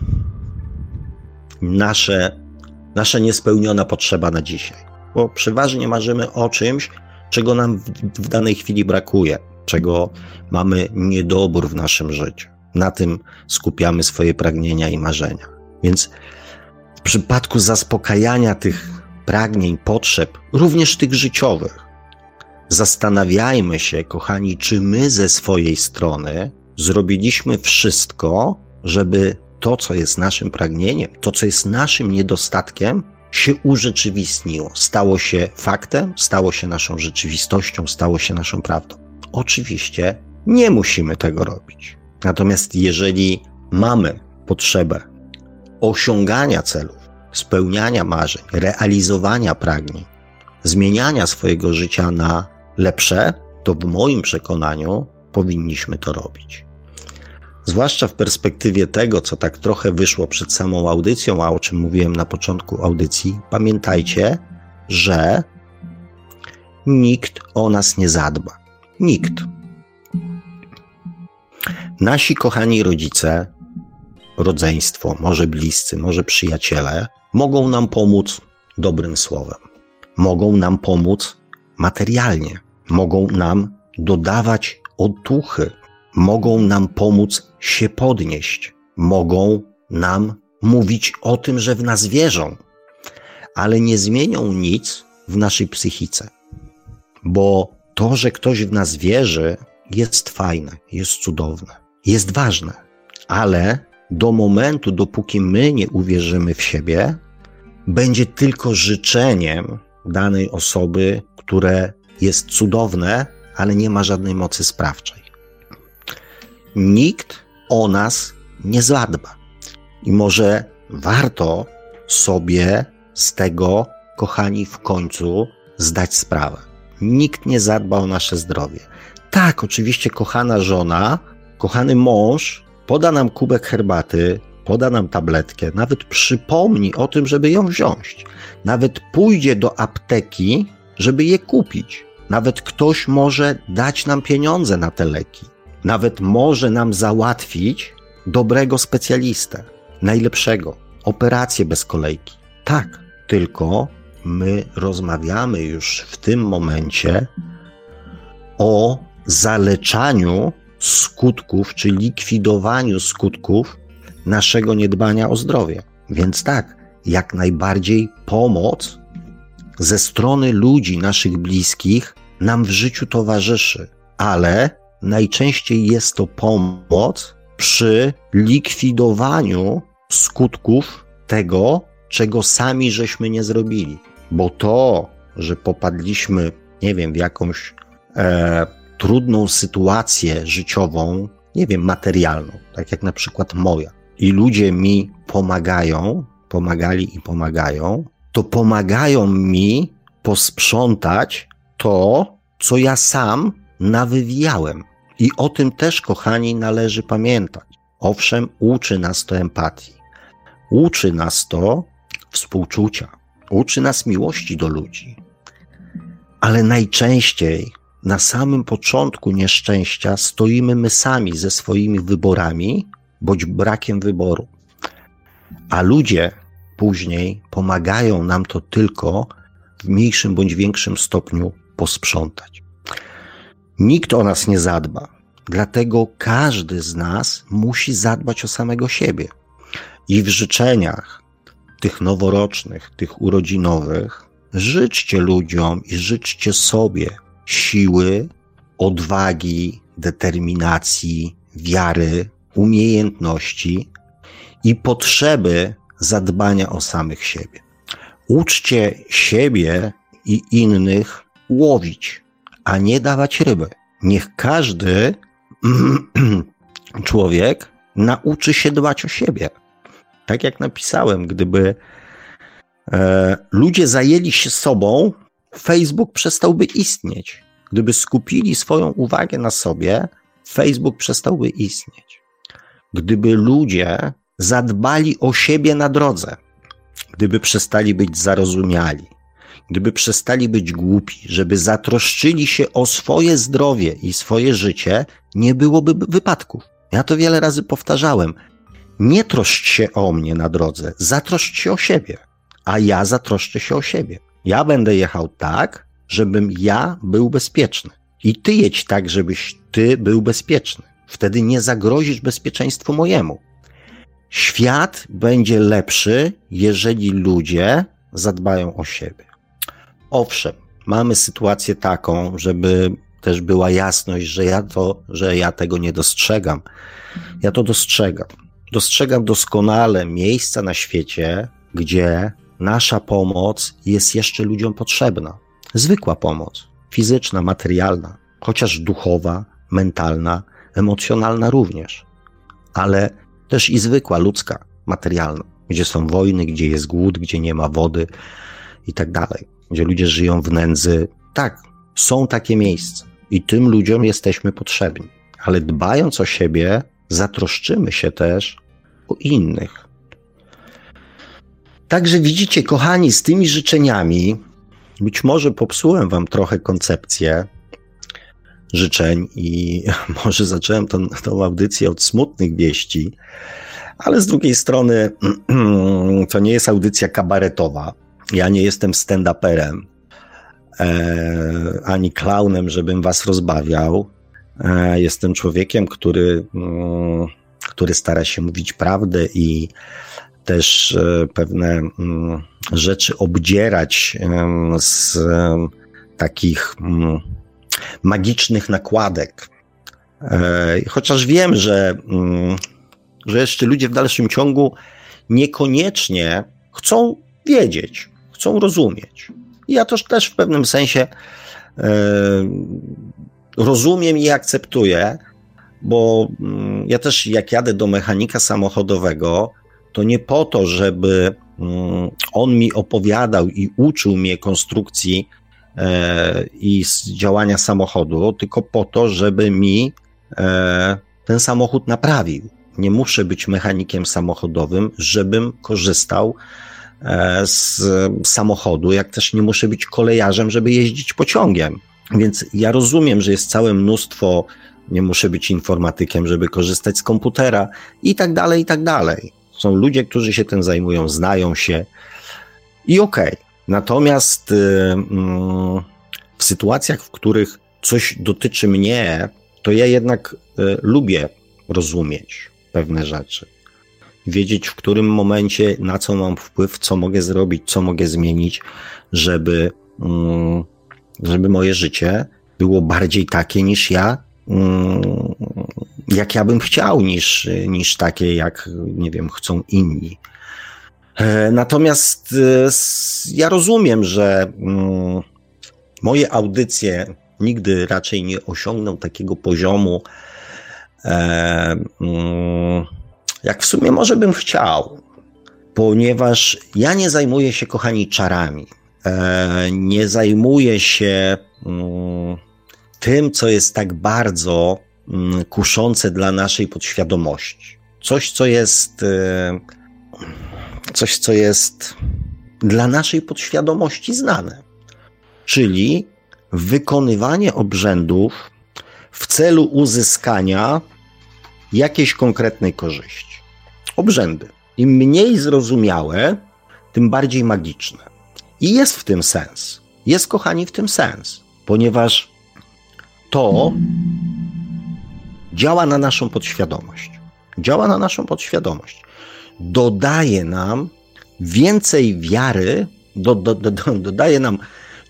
nasze, nasza niespełniona potrzeba na dzisiaj. Bo przeważnie marzymy o czymś, czego nam w, w danej chwili brakuje, czego mamy niedobór w naszym życiu. Na tym skupiamy swoje pragnienia i marzenia. Więc w przypadku zaspokajania tych pragnień, potrzeb, również tych życiowych, zastanawiajmy się, kochani, czy my ze swojej strony zrobiliśmy wszystko, żeby to, co jest naszym pragnieniem, to, co jest naszym niedostatkiem, się urzeczywistniło, stało się faktem, stało się naszą rzeczywistością, stało się naszą prawdą. Oczywiście nie musimy tego robić. Natomiast jeżeli mamy potrzebę osiągania celów, spełniania marzeń, realizowania pragnień, zmieniania swojego życia na lepsze, to w moim przekonaniu powinniśmy to robić. Zwłaszcza w perspektywie tego, co tak trochę wyszło przed samą audycją, a o czym mówiłem na początku audycji, pamiętajcie, że nikt o nas nie zadba. Nikt. Nasi kochani rodzice, rodzeństwo, może bliscy, może przyjaciele, mogą nam pomóc dobrym słowem. Mogą nam pomóc materialnie. Mogą nam dodawać otuchy mogą nam pomóc się podnieść, mogą nam mówić o tym, że w nas wierzą, ale nie zmienią nic w naszej psychice. Bo to, że ktoś w nas wierzy, jest fajne, jest cudowne, jest ważne, ale do momentu, dopóki my nie uwierzymy w siebie, będzie tylko życzeniem danej osoby, które jest cudowne, ale nie ma żadnej mocy sprawczej. Nikt o nas nie zadba. I może warto sobie z tego, kochani, w końcu zdać sprawę. Nikt nie zadba o nasze zdrowie. Tak, oczywiście, kochana żona, kochany mąż poda nam kubek herbaty, poda nam tabletkę, nawet przypomni o tym, żeby ją wziąć. Nawet pójdzie do apteki, żeby je kupić. Nawet ktoś może dać nam pieniądze na te leki. Nawet może nam załatwić dobrego specjalistę, najlepszego, operację bez kolejki. Tak, tylko my rozmawiamy już w tym momencie o zaleczaniu skutków, czy likwidowaniu skutków naszego niedbania o zdrowie. Więc tak, jak najbardziej pomoc ze strony ludzi, naszych bliskich, nam w życiu towarzyszy, ale najczęściej jest to pomoc przy likwidowaniu skutków tego, czego sami żeśmy nie zrobili. Bo to, że popadliśmy, nie wiem, w jakąś e, trudną sytuację życiową, nie wiem, materialną, tak jak na przykład moja, i ludzie mi pomagają, pomagali i pomagają, to pomagają mi posprzątać to, co ja sam nawywijałem. I o tym też, kochani, należy pamiętać. Owszem, uczy nas to empatii. Uczy nas to współczucia. Uczy nas miłości do ludzi. Ale najczęściej na samym początku nieszczęścia stoimy my sami ze swoimi wyborami bądź brakiem wyboru. A ludzie później pomagają nam to tylko w mniejszym bądź większym stopniu posprzątać. Nikt o nas nie zadba, dlatego każdy z nas musi zadbać o samego siebie. I w życzeniach tych noworocznych, tych urodzinowych, życzcie ludziom i życzcie sobie siły, odwagi, determinacji, wiary, umiejętności i potrzeby zadbania o samych siebie. Uczcie siebie i innych łowić, a nie dawać ryby. Niech każdy człowiek nauczy się dbać o siebie. Tak jak napisałem, gdyby e, ludzie zajęli się sobą, Facebook przestałby istnieć. Gdyby skupili swoją uwagę na sobie, Facebook przestałby istnieć. Gdyby ludzie zadbali o siebie na drodze, gdyby przestali być zarozumiali, gdyby przestali być głupi, żeby zatroszczyli się o swoje zdrowie i swoje życie, nie byłoby wypadków. Ja to wiele razy powtarzałem. Nie troszcz się o mnie na drodze, zatroszcz się o siebie, a ja zatroszczę się o siebie. Ja będę jechał tak, żebym ja był bezpieczny. I ty jedź tak, żebyś ty był bezpieczny. Wtedy nie zagrozisz bezpieczeństwu mojemu. Świat będzie lepszy, jeżeli ludzie zadbają o siebie. Owszem, mamy sytuację taką, żeby też była jasność, że ja to, że ja tego nie dostrzegam. Ja to dostrzegam. Dostrzegam doskonale miejsca na świecie, gdzie nasza pomoc jest jeszcze ludziom potrzebna. Zwykła pomoc, fizyczna, materialna, chociaż duchowa, mentalna, emocjonalna również, ale też i zwykła, ludzka, materialna, gdzie są wojny, gdzie jest głód, gdzie nie ma wody i tak dalej, gdzie ludzie żyją w nędzy. Tak, są takie miejsca i tym ludziom jesteśmy potrzebni, ale dbając o siebie, zatroszczymy się też o innych. Także widzicie, kochani, z tymi życzeniami, być może popsułem wam trochę koncepcję życzeń i może zacząłem tą, tą audycję od smutnych wieści, ale z drugiej strony to nie jest audycja kabaretowa. Ja nie jestem stand-uperem, e, ani klaunem, żebym was rozbawiał. E, jestem człowiekiem, który, mm, który stara się mówić prawdę i też e, pewne mm, rzeczy obdzierać z takich mm, magicznych nakładek. Chociaż wiem, że, że jeszcze ludzie w dalszym ciągu niekoniecznie chcą wiedzieć, chcą rozumieć. I ja też, też w pewnym sensie rozumiem i akceptuję, bo mm, ja też jak jadę do mechanika samochodowego, to nie po to, żeby mm, on mi opowiadał i uczył mnie konstrukcji e, i działania samochodu, tylko po to, żeby mi e, ten samochód naprawił. Nie muszę być mechanikiem samochodowym, żebym korzystał e, z samochodu, jak też nie muszę być kolejarzem, żeby jeździć pociągiem. Więc ja rozumiem, że jest całe mnóstwo, nie muszę być informatykiem, żeby korzystać z komputera i tak dalej, i tak dalej. Są ludzie, którzy się tym zajmują, znają się i okej. Okay. Natomiast yy, w sytuacjach, w których coś dotyczy mnie, to ja jednak y, lubię rozumieć pewne rzeczy. Wiedzieć, w którym momencie, na co mam wpływ, co mogę zrobić, co mogę zmienić, żeby mm, żeby moje życie było bardziej takie niż ja, mm, jak ja bym chciał, niż, niż takie, jak, nie wiem, chcą inni. E, natomiast e, ja rozumiem, że mm, moje audycje nigdy raczej nie osiągną takiego poziomu, e, mm, jak w sumie może bym chciał, ponieważ ja nie zajmuję się, kochani, czarami. E, nie zajmuje się mm, tym, co jest tak bardzo mm, kuszące dla naszej podświadomości. Coś, co jest, e, coś, co jest dla naszej podświadomości znane. Czyli wykonywanie obrzędów w celu uzyskania jakiejś konkretnej korzyści. Obrzędy. Im mniej zrozumiałe, tym bardziej magiczne. I jest w tym sens. Jest, kochani, w tym sens, ponieważ to działa na naszą podświadomość. Działa na naszą podświadomość. Dodaje nam więcej wiary, do, do, do, dodaje nam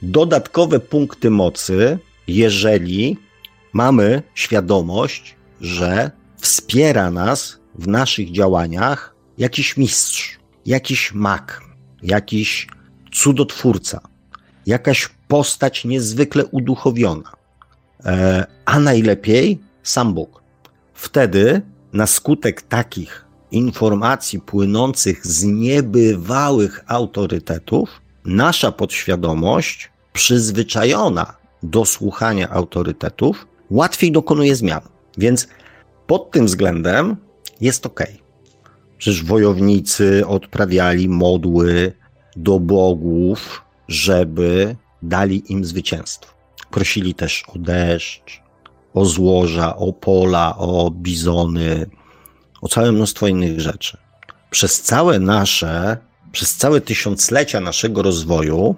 dodatkowe punkty mocy, jeżeli mamy świadomość, że wspiera nas w naszych działaniach jakiś mistrz, jakiś mak, jakiś cudotwórca, jakaś postać niezwykle uduchowiona, e, a najlepiej sam Bóg. Wtedy, na skutek takich informacji płynących z niebywałych autorytetów, nasza podświadomość, przyzwyczajona do słuchania autorytetów, łatwiej dokonuje zmian. Więc pod tym względem jest ok. Przecież wojownicy odprawiali modły, do bogów, żeby dali im zwycięstwo. Prosili też o deszcz, o złoża, o pola, o bizony, o całe mnóstwo innych rzeczy. Przez całe nasze, przez całe tysiąclecia naszego rozwoju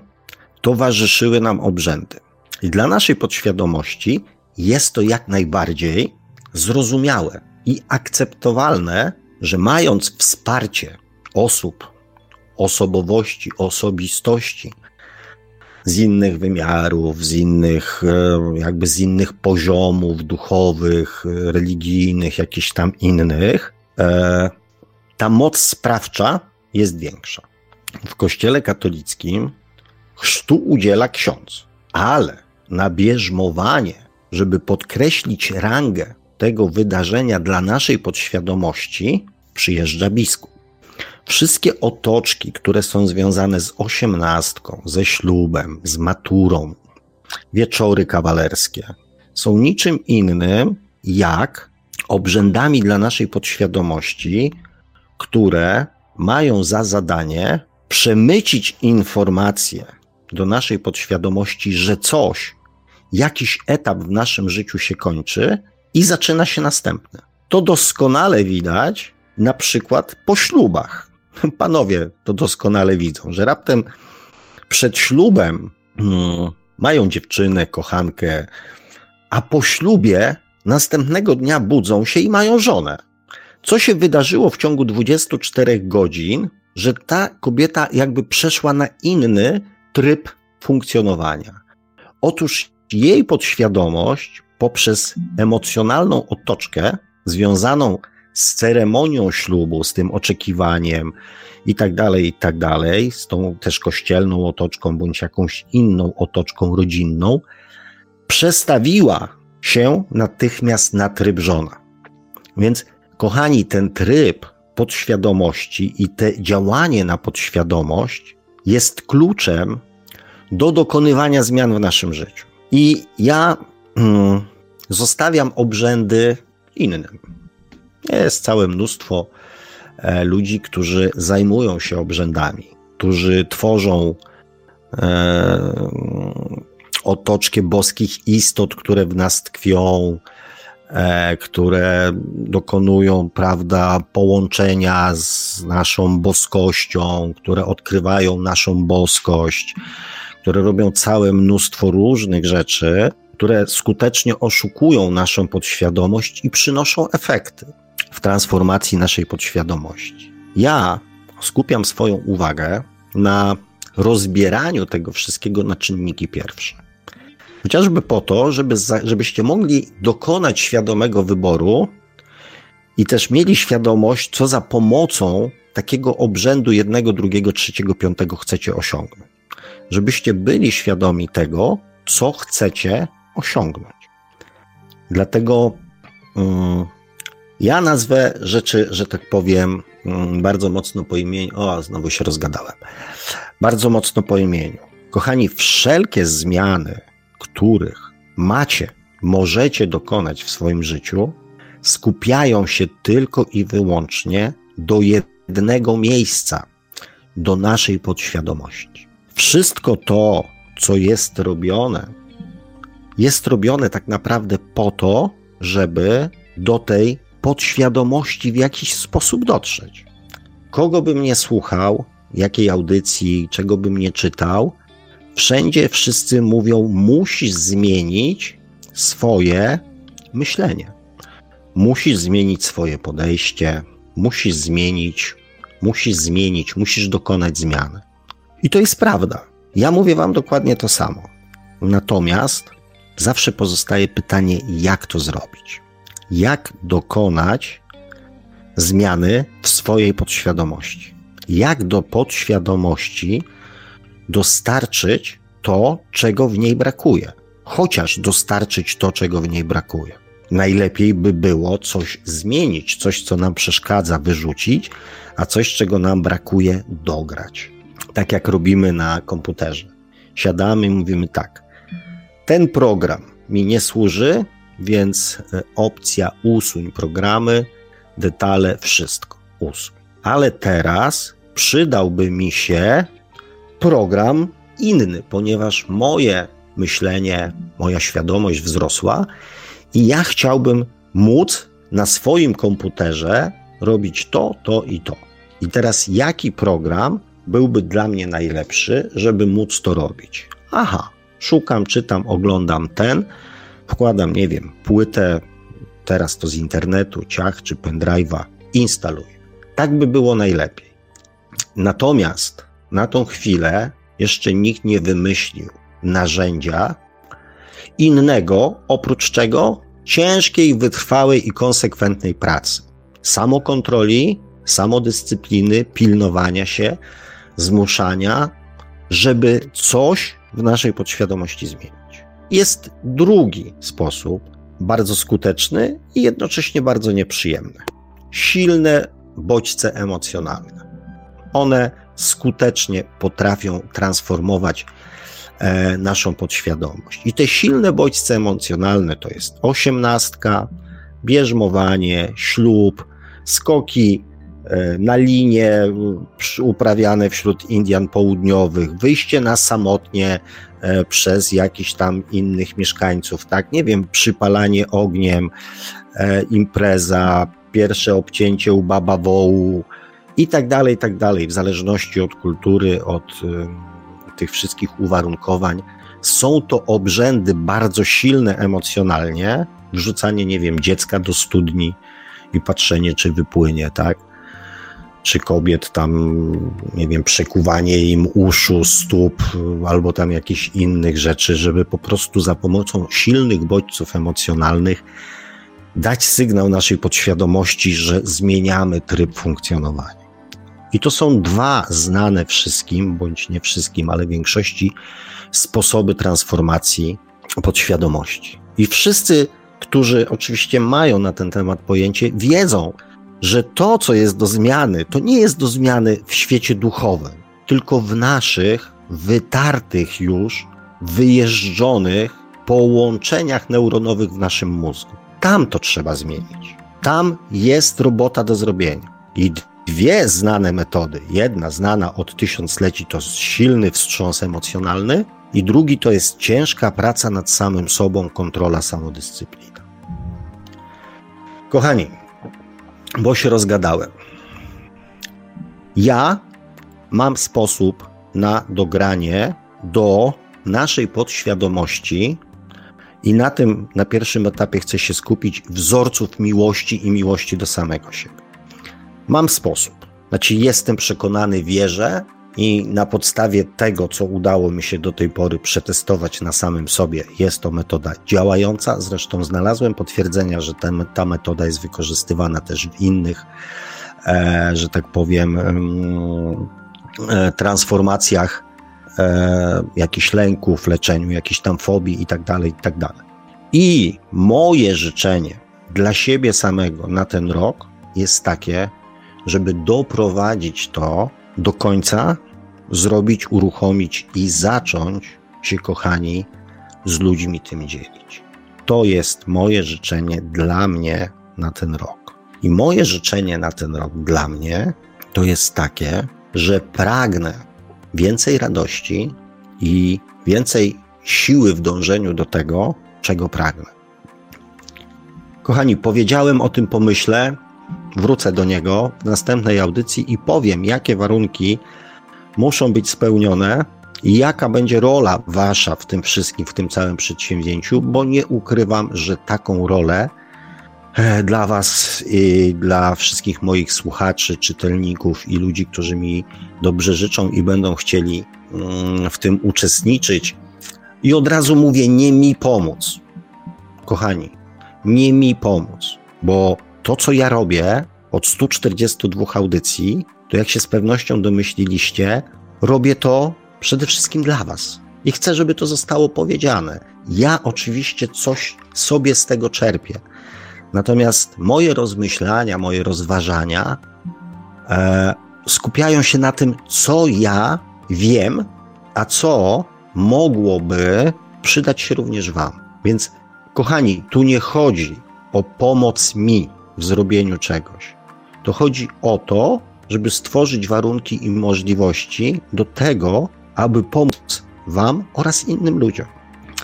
towarzyszyły nam obrzędy. I dla naszej podświadomości jest to jak najbardziej zrozumiałe i akceptowalne, że mając wsparcie osób, osobowości, osobistości z innych wymiarów, z innych, e, jakby z innych poziomów duchowych, religijnych, jakichś tam innych, e, ta moc sprawcza jest większa. W Kościele katolickim chrztu udziela ksiądz, ale na bierzmowanie, żeby podkreślić rangę tego wydarzenia dla naszej podświadomości, przyjeżdża biskup. Wszystkie otoczki, które są związane z osiemnastką, ze ślubem, z maturą, wieczory kawalerskie, są niczym innym jak obrzędami dla naszej podświadomości, które mają za zadanie przemycić informacje do naszej podświadomości, że coś, jakiś etap w naszym życiu się kończy i zaczyna się następny. To doskonale widać na przykład po ślubach. Panowie to doskonale widzą, że raptem przed ślubem hmm, mają dziewczynę, kochankę, a po ślubie następnego dnia budzą się i mają żonę. Co się wydarzyło w ciągu 24 godzin, że ta kobieta jakby przeszła na inny tryb funkcjonowania? Otóż jej podświadomość poprzez emocjonalną otoczkę związaną z ceremonią ślubu, z tym oczekiwaniem i tak dalej, i tak dalej, z tą też kościelną otoczką bądź jakąś inną otoczką rodzinną, przestawiła się natychmiast na tryb żona. Więc, kochani, ten tryb podświadomości i te działanie na podświadomość jest kluczem do dokonywania zmian w naszym życiu. I ja mm, zostawiam obrzędy innym. Jest całe mnóstwo e, ludzi, którzy zajmują się obrzędami, którzy tworzą e, otoczkę boskich istot, które w nas tkwią, e, które dokonują, prawda, połączenia z naszą boskością, które odkrywają naszą boskość, które robią całe mnóstwo różnych rzeczy, które skutecznie oszukują naszą podświadomość i przynoszą efekty w transformacji naszej podświadomości. Ja skupiam swoją uwagę na rozbieraniu tego wszystkiego na czynniki pierwsze. Chociażby po to, żeby, żebyście mogli dokonać świadomego wyboru i też mieli świadomość, co za pomocą takiego obrzędu jednego, drugiego, trzeciego, piątego chcecie osiągnąć. Żebyście byli świadomi tego, co chcecie osiągnąć. Dlatego um, ja nazwę rzeczy, że tak powiem, um, bardzo mocno po imieniu. O, znowu się rozgadałem. Bardzo mocno po imieniu. Kochani, wszelkie zmiany, których macie, możecie dokonać w swoim życiu, skupiają się tylko i wyłącznie do jednego miejsca, do naszej podświadomości. Wszystko to, co jest robione, jest robione tak naprawdę po to, żeby do tej podświadomości w jakiś sposób dotrzeć. Kogo bym nie słuchał, jakiej audycji, czego bym nie czytał, wszędzie wszyscy mówią: musisz zmienić swoje myślenie. Musisz zmienić swoje podejście, musisz zmienić, musisz zmienić, musisz dokonać zmiany. I to jest prawda. Ja mówię Wam dokładnie to samo. Natomiast zawsze pozostaje pytanie, jak to zrobić? Jak dokonać zmiany w swojej podświadomości? Jak do podświadomości dostarczyć to, czego w niej brakuje? Chociaż dostarczyć to, czego w niej brakuje. Najlepiej by było coś zmienić, coś, co nam przeszkadza, wyrzucić, a coś, czego nam brakuje, dograć. Tak jak robimy na komputerze. Siadamy i mówimy tak ten program mi nie służy, więc e, opcja usuń programy, detale, wszystko usuń. Ale teraz przydałby mi się program inny, ponieważ moje myślenie, moja świadomość wzrosła i ja chciałbym móc na swoim komputerze robić to, to i to. I teraz jaki program byłby dla mnie najlepszy, żeby móc to robić? Aha, Szukam, czytam, oglądam ten, wkładam, nie wiem, płytę, teraz to z internetu, ciach czy pendrive'a, instaluję. Tak by było najlepiej. Natomiast na tą chwilę jeszcze nikt nie wymyślił narzędzia innego, oprócz czego ciężkiej, wytrwałej i konsekwentnej pracy. Samokontroli, samodyscypliny, pilnowania się, zmuszania, żeby coś w naszej podświadomości zmienić. Jest drugi sposób, bardzo skuteczny i jednocześnie bardzo nieprzyjemny. Silne bodźce emocjonalne. One skutecznie potrafią transformować e, naszą podświadomość. I te silne bodźce emocjonalne to jest osiemnastka, bierzmowanie, ślub, skoki na linie uprawiane wśród Indian południowych, wyjście na samotnie e, przez jakichś tam innych mieszkańców, tak? Nie wiem, przypalanie ogniem, e, impreza, pierwsze obcięcie u baba wołu i tak dalej, i tak dalej, w zależności od kultury, od tych wszystkich uwarunkowań. Są to obrzędy bardzo silne emocjonalnie, wrzucanie, nie wiem, dziecka do studni i patrzenie, czy wypłynie, tak? Czy kobiet tam, nie wiem, przekuwanie im uszu, stóp, albo tam jakichś innych rzeczy, żeby po prostu za pomocą silnych bodźców emocjonalnych dać sygnał naszej podświadomości, że zmieniamy tryb funkcjonowania. I to są dwa znane wszystkim, bądź nie wszystkim, ale większości sposoby transformacji podświadomości. I wszyscy, którzy oczywiście mają na ten temat pojęcie, wiedzą, że to, co jest do zmiany, to nie jest do zmiany w świecie duchowym, tylko w naszych wytartych już, wyjeżdżonych połączeniach neuronowych w naszym mózgu. Tam to trzeba zmienić. Tam jest robota do zrobienia. I dwie znane metody. Jedna znana od tysiącleci to silny wstrząs emocjonalny, i drugi to jest ciężka praca nad samym sobą, kontrola, samodyscyplina. Kochani, bo się rozgadałem. Ja mam sposób na dogranie do naszej podświadomości i na tym na pierwszym etapie chcę się skupić wzorców miłości i miłości do samego siebie. Mam sposób. Znaczy, jestem przekonany, wierzę i na podstawie tego, co udało mi się do tej pory przetestować na samym sobie, jest to metoda działająca. Zresztą znalazłem potwierdzenia, że ta, ta metoda jest wykorzystywana też w innych, e, że tak powiem, e, transformacjach e, jakichś lęków, leczeniu jakichś tam fobii i tak dalej, i tak. I moje życzenie dla siebie samego na ten rok jest takie, żeby doprowadzić to do końca, zrobić, uruchomić i zacząć się, kochani, z ludźmi tym dzielić. To jest moje życzenie dla mnie na ten rok. I moje życzenie na ten rok dla mnie to jest takie, że pragnę więcej radości i więcej siły w dążeniu do tego, czego pragnę. Kochani, powiedziałem o tym pomyśle, wrócę do niego w następnej audycji i powiem, jakie warunki muszą być spełnione i jaka będzie rola wasza w tym wszystkim, w tym całym przedsięwzięciu, bo nie ukrywam, że taką rolę e, dla was i dla wszystkich moich słuchaczy, czytelników i ludzi, którzy mi dobrze życzą i będą chcieli mm, w tym uczestniczyć. I od razu mówię, nie mi pomóc. Kochani, nie mi pomóc, bo to, co ja robię od 142 audycji, to jak się z pewnością domyśliliście, robię to przede wszystkim dla Was. I chcę, żeby to zostało powiedziane. Ja oczywiście coś sobie z tego czerpię. Natomiast moje rozmyślania, moje rozważania e, skupiają się na tym, co ja wiem, a co mogłoby przydać się również Wam. Więc, kochani, tu nie chodzi o pomoc mi, w zrobieniu czegoś. To chodzi o to, żeby stworzyć warunki i możliwości do tego, aby pomóc Wam oraz innym ludziom.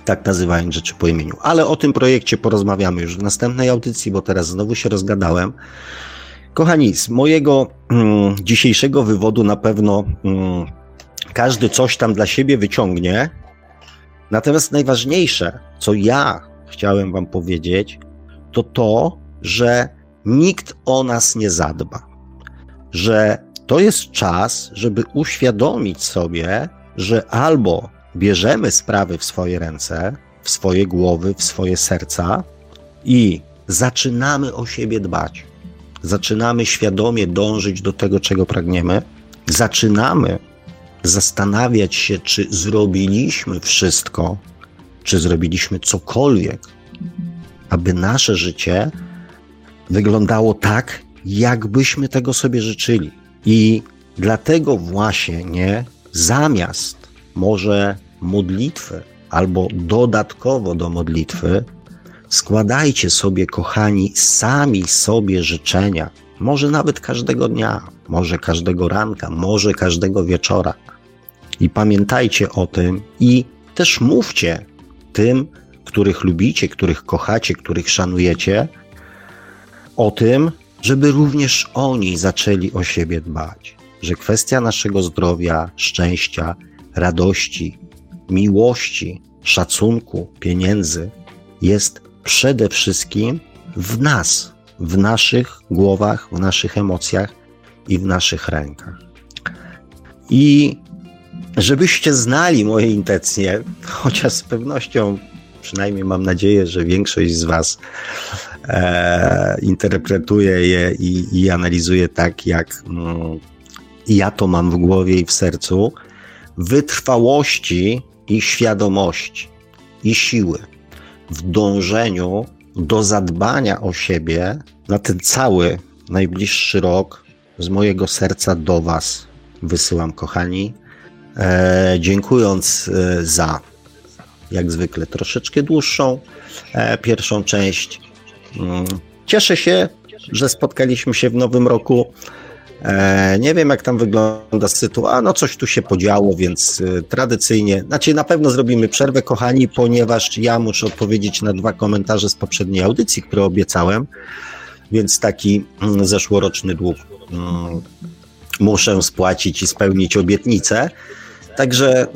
Tak nazywając rzeczy po imieniu. Ale o tym projekcie porozmawiamy już w następnej audycji, bo teraz znowu się rozgadałem. Kochani, z mojego mm, dzisiejszego wywodu na pewno mm, każdy coś tam dla siebie wyciągnie. Natomiast najważniejsze, co ja chciałem Wam powiedzieć, to to, że nikt o nas nie zadba. Że to jest czas, żeby uświadomić sobie, że albo bierzemy sprawy w swoje ręce, w swoje głowy, w swoje serca i zaczynamy o siebie dbać. Zaczynamy świadomie dążyć do tego, czego pragniemy. Zaczynamy zastanawiać się, czy zrobiliśmy wszystko, czy zrobiliśmy cokolwiek, aby nasze życie wyglądało tak, jakbyśmy tego sobie życzyli. I dlatego właśnie nie zamiast może modlitwy albo dodatkowo do modlitwy, składajcie sobie, kochani, sami sobie życzenia. Może nawet każdego dnia, może każdego ranka, może każdego wieczora. I pamiętajcie o tym i też mówcie tym, których lubicie, których kochacie, których szanujecie, o tym, żeby również oni zaczęli o siebie dbać, że kwestia naszego zdrowia, szczęścia, radości, miłości, szacunku, pieniędzy jest przede wszystkim w nas, w naszych głowach, w naszych emocjach i w naszych rękach. I żebyście znali moje intencje, chociaż z pewnością, przynajmniej mam nadzieję, że większość z Was e, interpretuje je i, i analizuje tak, jak mm, ja to mam w głowie i w sercu, wytrwałości i świadomości i siły w dążeniu do zadbania o siebie na ten cały najbliższy rok z mojego serca do Was wysyłam, kochani. E, dziękując e, za, jak zwykle, troszeczkę dłuższą e, pierwszą część. Mm, cieszę się, że spotkaliśmy się w nowym roku. E, nie wiem, jak tam wygląda sytuacja. No, coś tu się podziało, więc e, tradycyjnie, znaczy na pewno zrobimy przerwę, kochani, ponieważ ja muszę odpowiedzieć na dwa komentarze z poprzedniej audycji, które obiecałem, więc taki mm, zeszłoroczny dług mm, muszę spłacić i spełnić obietnicę. Także.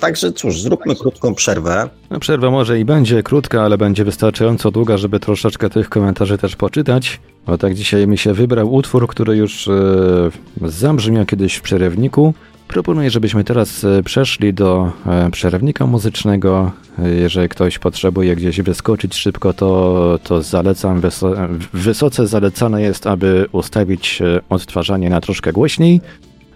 Także cóż, zróbmy krótką przerwę. No, przerwa może i będzie krótka, ale będzie wystarczająco długa, żeby troszeczkę tych komentarzy też poczytać. Bo tak dzisiaj mi się wybrał utwór, który już e, zabrzmiał kiedyś w przerywniku. Proponuję, żebyśmy teraz e, przeszli do e, przerywnika muzycznego. Jeżeli ktoś potrzebuje gdzieś wyskoczyć szybko, to, to zalecam, wyso wysoce zalecane jest, aby ustawić e, odtwarzanie na troszkę głośniej,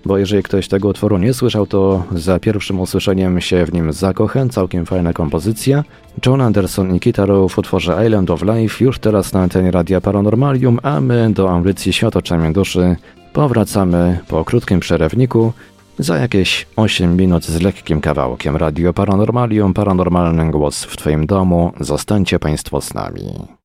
bo jeżeli ktoś tego utworu nie słyszał, to za pierwszym usłyszeniem się w nim zakochę. Całkiem fajna kompozycja. John Anderson i Kita w utworze Island of Life już teraz na antenie Radia Paranormalium, a my do audycji Świat oczami duszy powracamy po krótkim przerewniku za jakieś 8 minut z lekkim kawałkiem Radio Paranormalium, paranormalny głos w Twoim domu. Zostańcie Państwo z nami.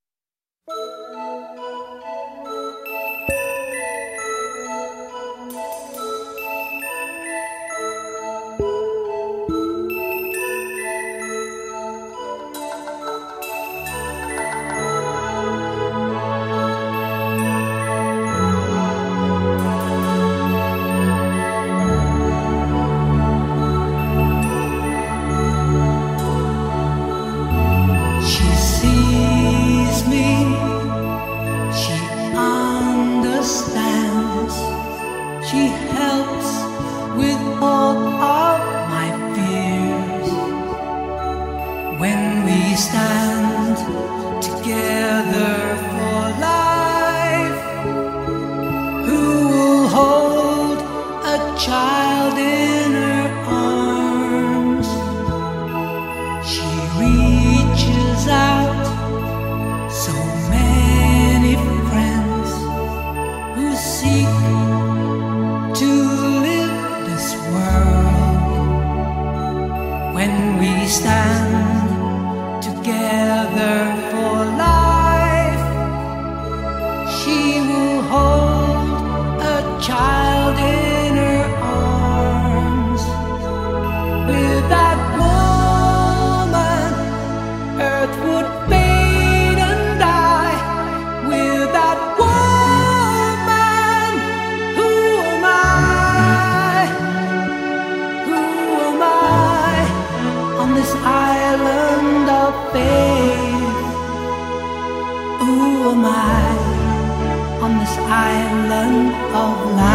of life.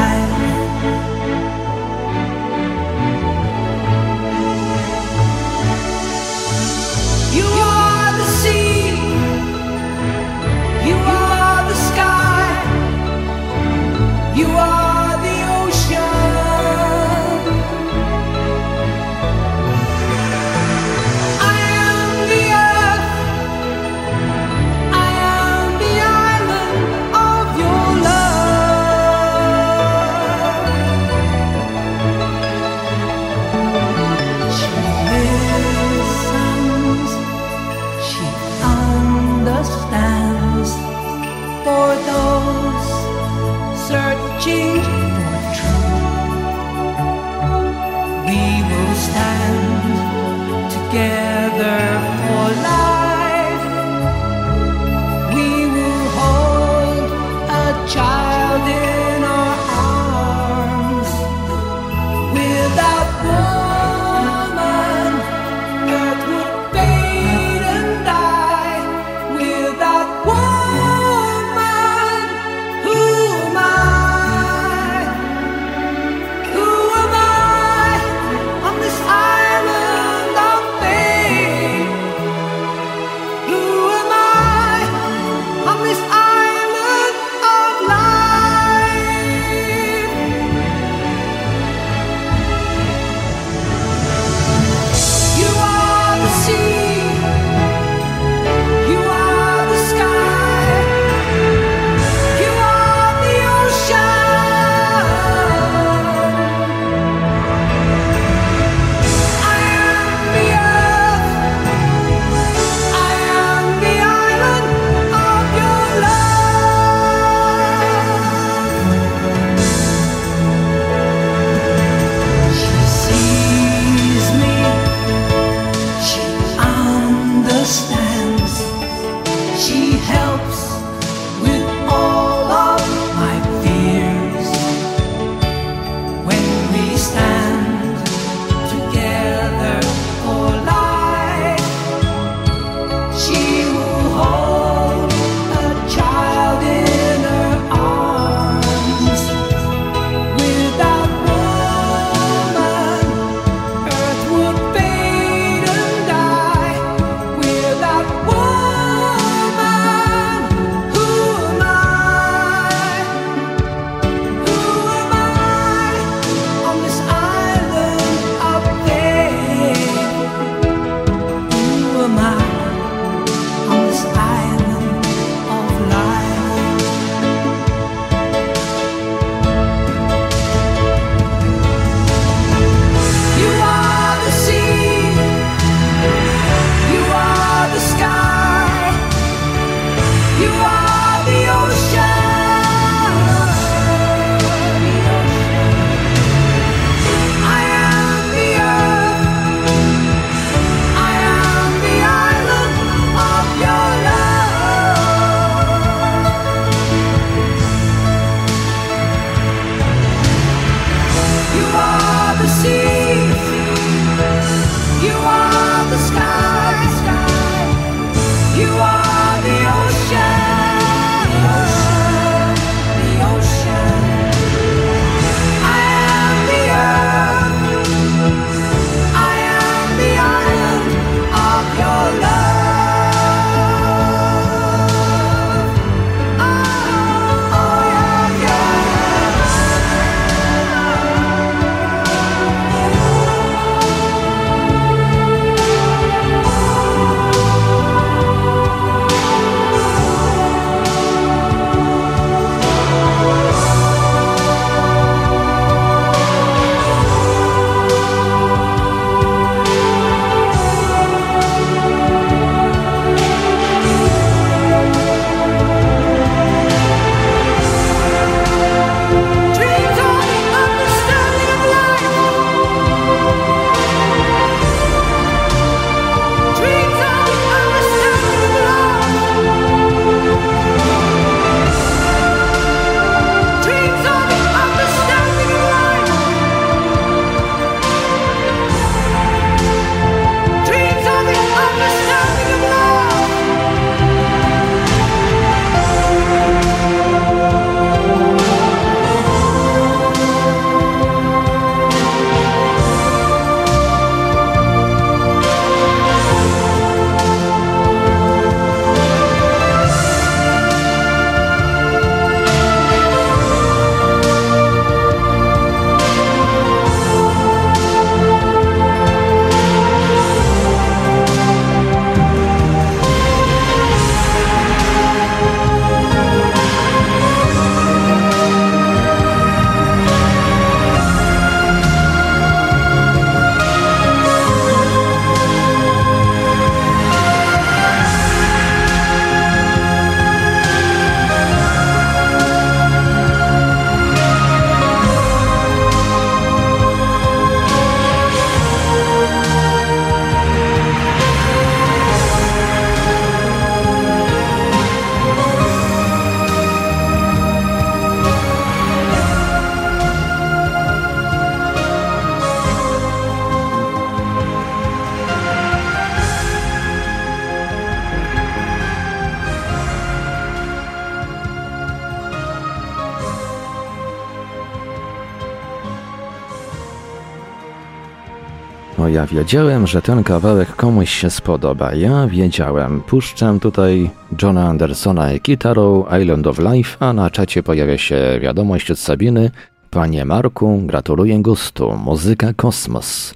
Wiedziałem, że ten kawałek komuś się spodoba. Ja wiedziałem. Puszczam tutaj Johna Andersona i gitarą Island of Life, a na czacie pojawia się wiadomość od Sabiny. Panie Marku, gratuluję gustu. Muzyka kosmos.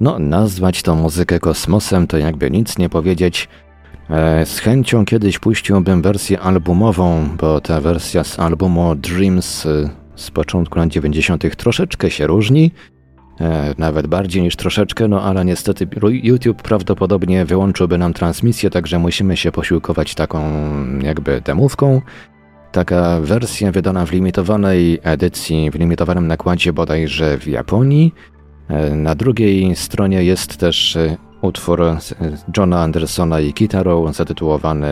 No, nazwać tą muzykę kosmosem to jakby nic nie powiedzieć. E, z chęcią kiedyś puściłbym wersję albumową, bo ta wersja z albumu Dreams e, z początku lat 90. troszeczkę się różni. E, nawet bardziej niż troszeczkę, no ale niestety YouTube prawdopodobnie wyłączyłby nam transmisję, także musimy się posiłkować taką jakby demówką. Taka wersja wydana w limitowanej edycji, w limitowanym nakładzie bodajże w Japonii. Na drugiej stronie jest też utwór Johna Andersona i gitarą zatytułowany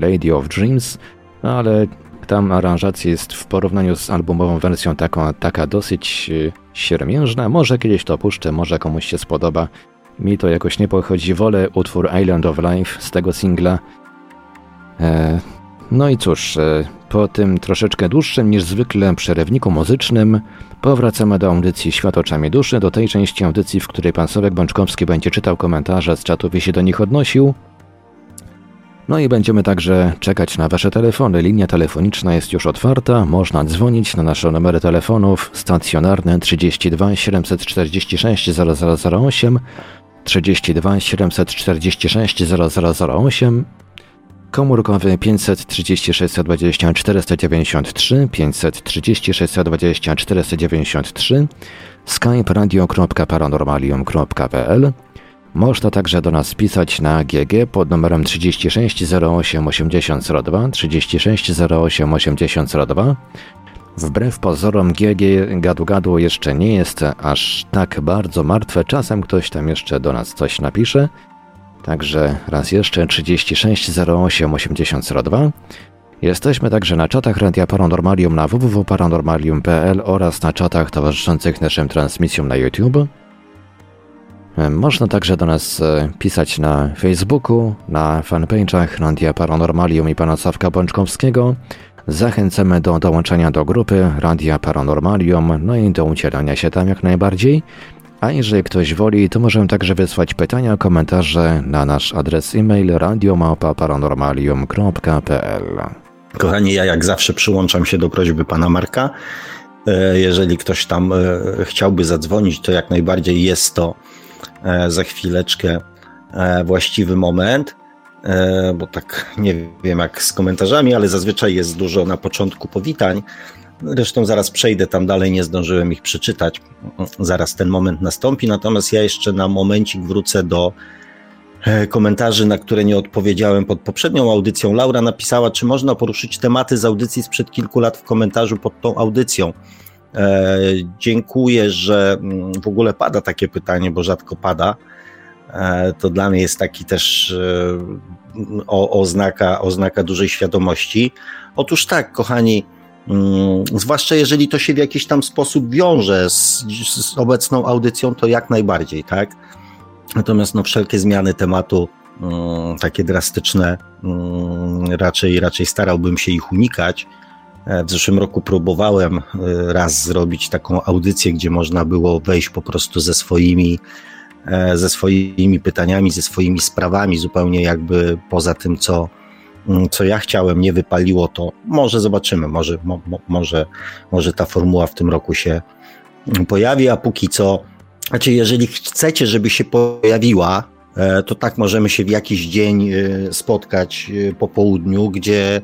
Lady of Dreams, no ale tam aranżacja jest w porównaniu z albumową wersją taką, taka dosyć e, siermiężna. Może kiedyś to puszczę, może komuś się spodoba. Mi to jakoś nie pochodzi. Wolę utwór Island of Life z tego singla. E, no i cóż, e, po tym troszeczkę dłuższym niż zwykle przerywniku muzycznym powracamy do audycji Świat oczami duszy, do tej części audycji, w której pan Sławek Bączkowski będzie czytał komentarze z czatów i się do nich odnosił. No i będziemy także czekać na Wasze telefony. Linia telefoniczna jest już otwarta. Można dzwonić na nasze numery telefonów stacjonarne 32 746 0008, 32 746 0008 komórkowy 536 20 493, 536 20 493, skype radio.paranormalium.pl. Można także do nas pisać na GG pod numerem 36 08 8002, 36 08 8002. Wbrew pozorom GG gadu-gadu jeszcze nie jest aż tak bardzo martwe. Czasem ktoś tam jeszcze do nas coś napisze. Także raz jeszcze 36 08 8002. Jesteśmy także na czatach Radia Paranormalium na www.paranormalium.pl oraz na czatach towarzyszących naszym transmisjom na YouTube. Można także do nas e, pisać na Facebooku, na fanpage'ach Radia Paranormalium i pana Sawka Bączkowskiego. Zachęcamy do dołączenia do grupy Radia Paranormalium, no i do udzielania się tam jak najbardziej. A jeżeli ktoś woli, to możemy także wysłać pytania, komentarze na nasz adres e-mail radiomałpa-paranormalium.pl Kochani, ja jak zawsze przyłączam się do prośby pana Marka. E, jeżeli ktoś tam e, chciałby zadzwonić, to jak najbardziej jest to za chwileczkę właściwy moment, bo tak nie wiem jak z komentarzami, ale zazwyczaj jest dużo na początku powitań. Zresztą zaraz przejdę tam dalej, nie zdążyłem ich przeczytać. Zaraz ten moment nastąpi. Natomiast ja jeszcze na momencik wrócę do e, komentarzy, na które nie odpowiedziałem pod poprzednią audycją. Laura napisała, czy można poruszyć tematy z audycji sprzed kilku lat w komentarzu pod tą audycją. E, dziękuję, że mm, w ogóle pada takie pytanie, bo rzadko pada. E, to dla mnie jest taki też e, oznaka, oznaka dużej świadomości. Otóż tak, kochani, Mm, zwłaszcza jeżeli to się w jakiś tam sposób wiąże z, z, obecną audycją, to jak najbardziej, tak? Natomiast no, wszelkie zmiany tematu, um, takie drastyczne, raczej, raczej starałbym się ich unikać. E, w zeszłym roku próbowałem e, raz zrobić taką audycję, gdzie można było wejść po prostu ze swoimi, e, ze swoimi pytaniami, ze swoimi sprawami, zupełnie jakby poza tym, co, Mm, co ja chciałem, nie wypaliło, to. Może zobaczymy, może, mo, może, może ta formuła w tym roku się mm, pojawi, a póki co, znaczy jeżeli chcecie, żeby się pojawiła, to tak możemy się w jakiś dzień spotkać po południu, gdzie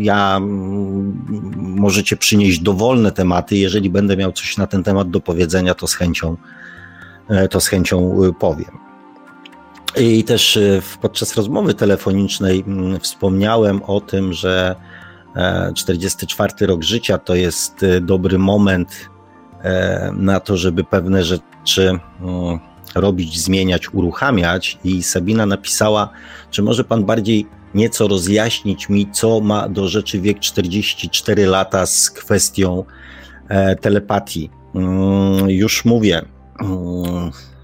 ja mm, możecie przynieść dowolne tematy. Jeżeli będę miał coś na ten temat do powiedzenia, to z chęcią, to z chęcią powiem. I też e, podczas rozmowy telefonicznej mm, wspomniałem o tym, że 44 e, rok życia to jest e, dobry moment na to, żeby pewne rzeczy mm, robić, zmieniać, uruchamiać. I Sabina napisała, czy może pan bardziej nieco rozjaśnić mi, co ma do rzeczy wiek 44 lata z kwestią telepatii. Mm, już mówię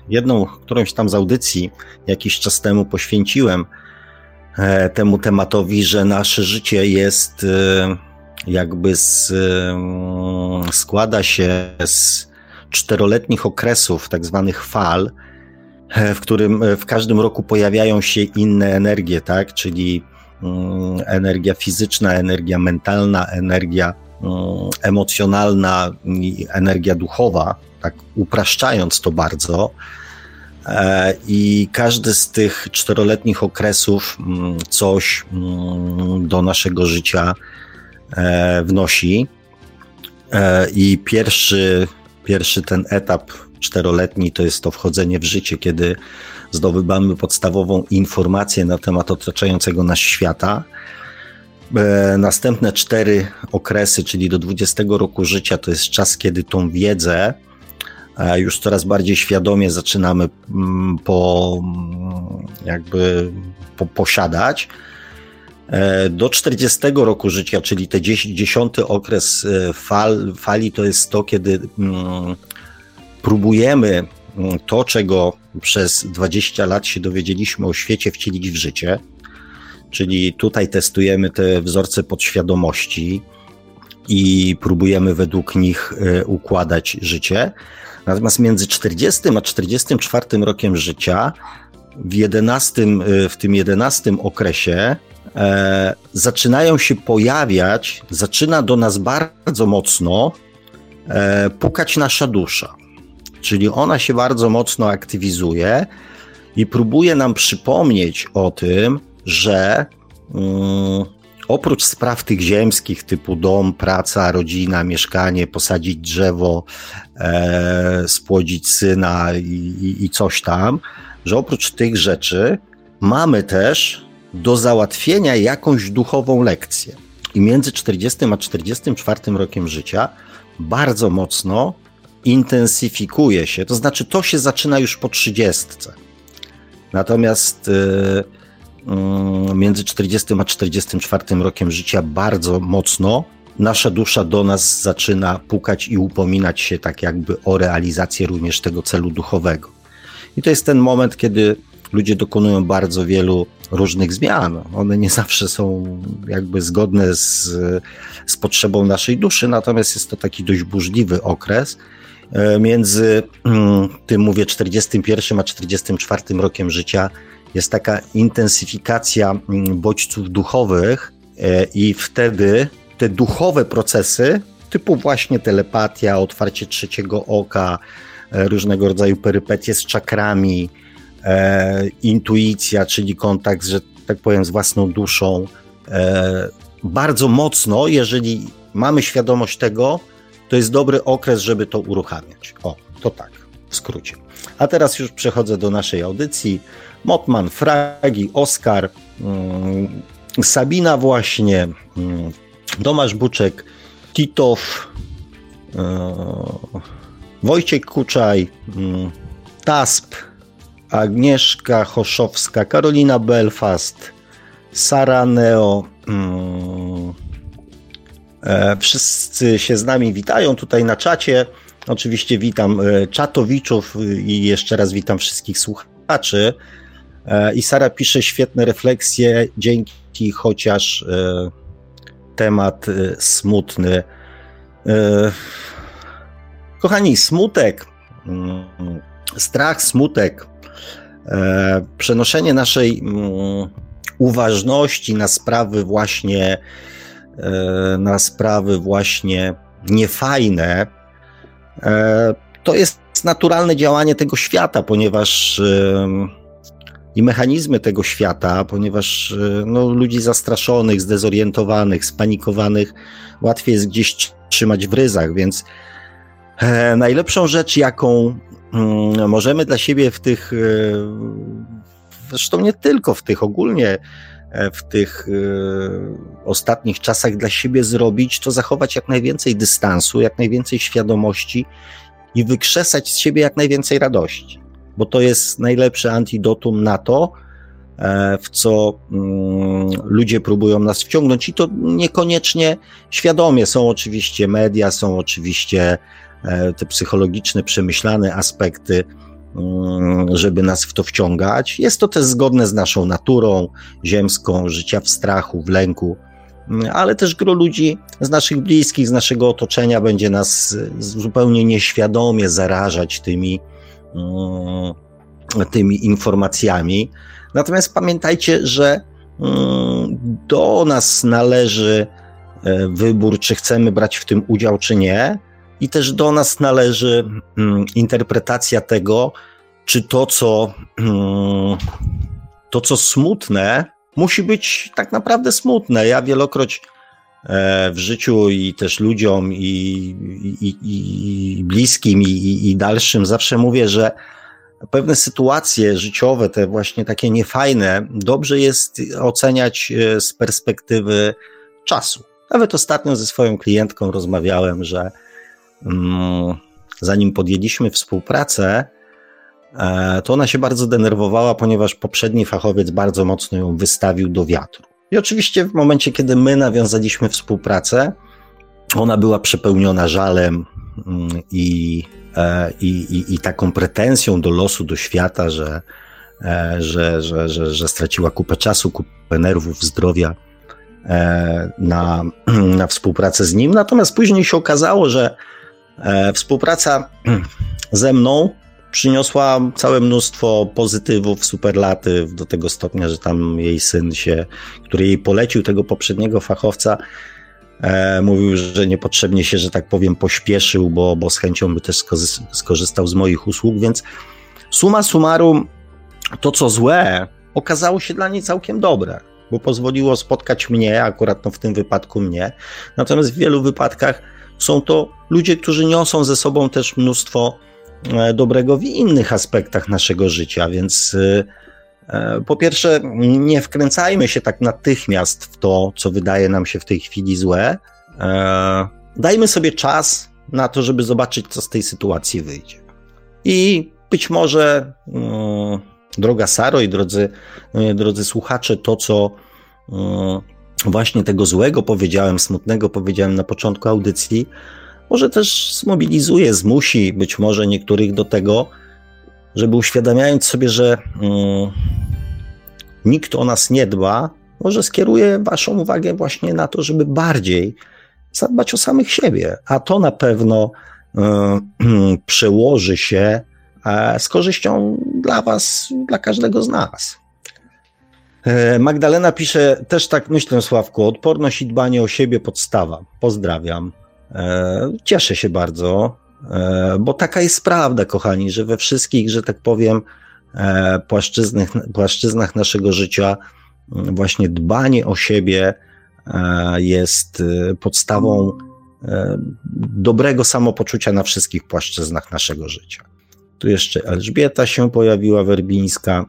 jedną, którąś tam z audycji jakiś czas temu poświęciłem e, temu tematowi, że nasze życie jest e, jakby z, e, składa się z czteroletnich okresów, tak zwanych fal, w którym w każdym roku pojawiają się inne energie, tak? Czyli mm, energia fizyczna, energia mentalna, energia mm, emocjonalna i energia duchowa, tak upraszczając to bardzo. E, I każdy z tych czteroletnich okresów mm, coś do naszego życia e, wnosi. E, I pierwszy, pierwszy ten etap czteroletni to jest to wchodzenie w życie, kiedy zdobywamy podstawową informację na temat otaczającego nas świata. E, następne cztery okresy, czyli do 20 roku życia, to jest czas, kiedy tą wiedzę e, już coraz bardziej świadomie zaczynamy mm, po, mm, jakby po, posiadać. E, do 40 roku życia, czyli te 10 okres fal, fali, to jest to, kiedy mm, próbujemy mm, to, czego przez 20 lat się dowiedzieliśmy o świecie, wcielić w życie. Czyli tutaj testujemy te wzorce podświadomości i próbujemy według nich e, układać życie. Natomiast między 40 a 44 rokiem życia, w, 11, e, w tym 11 okresie, e, zaczynają się pojawiać, zaczyna do nas bardzo mocno e, pukać nasza dusza. Czyli ona się bardzo mocno aktywizuje i próbuje nam przypomnieć o tym, że um, oprócz spraw tych ziemskich, typu dom, praca, rodzina, mieszkanie, posadzić drzewo, e, spłodzić syna i, i, i coś tam, że oprócz tych rzeczy mamy też do załatwienia jakąś duchową lekcję. I między 40 a 44 rokiem życia bardzo mocno intensyfikuje się, to znaczy to się zaczyna już po trzydziestce. Natomiast yy, między 40 a 44 rokiem życia bardzo mocno nasza dusza do nas zaczyna pukać i upominać się tak jakby o realizację również tego celu duchowego. I to jest ten moment, kiedy ludzie dokonują bardzo wielu różnych zmian. One nie zawsze są jakby zgodne z, z potrzebą naszej duszy, natomiast jest to taki dość burzliwy okres, między mm, tym, mówię, 41 a 44 rokiem życia jest taka intensyfikacja mm, bodźców duchowych e, i wtedy te duchowe procesy, typu właśnie telepatia, otwarcie trzeciego oka, e, różnego rodzaju perypetie z czakrami, intuicja, czyli kontakt, że tak powiem, z własną duszą, bardzo mocno, jeżeli mamy świadomość tego, to jest dobry okres, żeby to uruchamiać. O, to tak, w skrócie. A teraz już przechodzę do naszej audycji. Motman, Fragi, Oskar, mm, Sabina właśnie, mm, Tomasz Buczek, Titow, yy, Wojciech Kuczaj, yy, Tasp, Agnieszka Choszowska, Karolina Belfast, Sara Neo, E, wszyscy się z nami witają tutaj na czacie. Oczywiście witam e, czatowiczów i jeszcze raz witam wszystkich słuchaczy. E, I Sara pisze świetne refleksje, dzięki chociaż temat smutny. Kochani, smutek, mm, strach, smutek, przenoszenie naszej mm, uważności na sprawy właśnie E, na sprawy właśnie niefajne, e, to jest naturalne działanie tego świata, ponieważ e, i mechanizmy tego świata, ponieważ no, ludzi zastraszonych, zdezorientowanych, spanikowanych łatwiej jest gdzieś trzymać w ryzach, więc najlepszą rzecz, jaką mm, możemy dla siebie w tych, zresztą nie tylko w tych, ogólnie E, w tych e, ostatnich czasach dla siebie zrobić, to zachować jak najwięcej dystansu, jak najwięcej świadomości i wykrzesać z siebie jak najwięcej radości, bo to jest najlepsze antidotum na to, e, w co mm, ludzie próbują nas wciągnąć, i to niekoniecznie świadomie. Są oczywiście media, są oczywiście te psychologiczne, przemyślane aspekty żeby nas w to wciągać. Jest to też zgodne z naszą naturą ziemską, życia w strachu, w lęku. ale też gro ludzi z naszych bliskich, z naszego otoczenia będzie nas zupełnie nieświadomie zarażać tymi, mm, tymi informacjami. Natomiast pamiętajcie, że mm, do nas należy e, wybór, czy chcemy brać w tym udział, czy nie, i też do nas należy mm, interpretacja tego, czy to, co, to, co smutne, musi być tak naprawdę smutne. Ja wielokroć e, w życiu i też ludziom i, i, i bliskim i, i dalszym zawsze mówię, że pewne sytuacje życiowe, te właśnie takie niefajne, dobrze jest oceniać e, z perspektywy czasu. Nawet ostatnio ze swoją klientką rozmawiałem, że mm, zanim podjęliśmy współpracę, E, to ona się bardzo denerwowała, ponieważ poprzedni fachowiec bardzo mocno ją wystawił do wiatru. I oczywiście w momencie, kiedy my nawiązaliśmy współpracę, ona była przepełniona żalem mm, i, e, i, i, i taką pretensją do losu, do świata, że, e, że, że, że, że straciła kupę czasu, kupę nerwów, zdrowia na, na współpracę z nim. Natomiast później się okazało, że współpraca ze mną przyniosła całe mnóstwo pozytywów, superlatyw do tego stopnia, że tam jej syn się, który jej polecił tego poprzedniego fachowca, e, mówił, że niepotrzebnie się, że tak powiem, pośpieszył, bo, bo z chęcią by też skorzystał z moich usług, więc suma summarum, to co złe, okazało się dla niej całkiem dobre, bo pozwoliło spotkać mnie, akurat no w tym wypadku mnie, natomiast w wielu wypadkach są to ludzie, którzy niosą ze sobą też mnóstwo E, dobrego w innych aspektach naszego życia, więc e, e, po pierwsze, nie wkręcajmy się tak natychmiast w to, co wydaje nam się w tej chwili złe. Dajmy sobie czas na to, żeby zobaczyć, co z tej sytuacji wyjdzie. I być może, droga Saro i drodzy, drodzy słuchacze, to, co właśnie tego złego powiedziałem, smutnego powiedziałem na początku audycji, może też zmobilizuje, zmusi być może niektórych do tego, żeby uświadamiając sobie, że mm, nikt o nas nie dba, może skieruje Waszą uwagę właśnie na to, żeby bardziej zadbać o samych siebie, a to na pewno y, przełoży się e, z korzyścią dla Was, dla każdego z nas. E, Magdalena pisze, też tak myślę, Sławku, odporność i dbanie o siebie podstawa. Pozdrawiam. E, cieszę się bardzo, e, bo taka jest prawda, kochani, że we wszystkich, że tak powiem, e, płaszczyznach, płaszczyznach naszego życia właśnie dbanie o siebie jest podstawą dobrego samopoczucia na wszystkich płaszczyznach naszego życia. Tu jeszcze Elżbieta się pojawiła, Werbińska.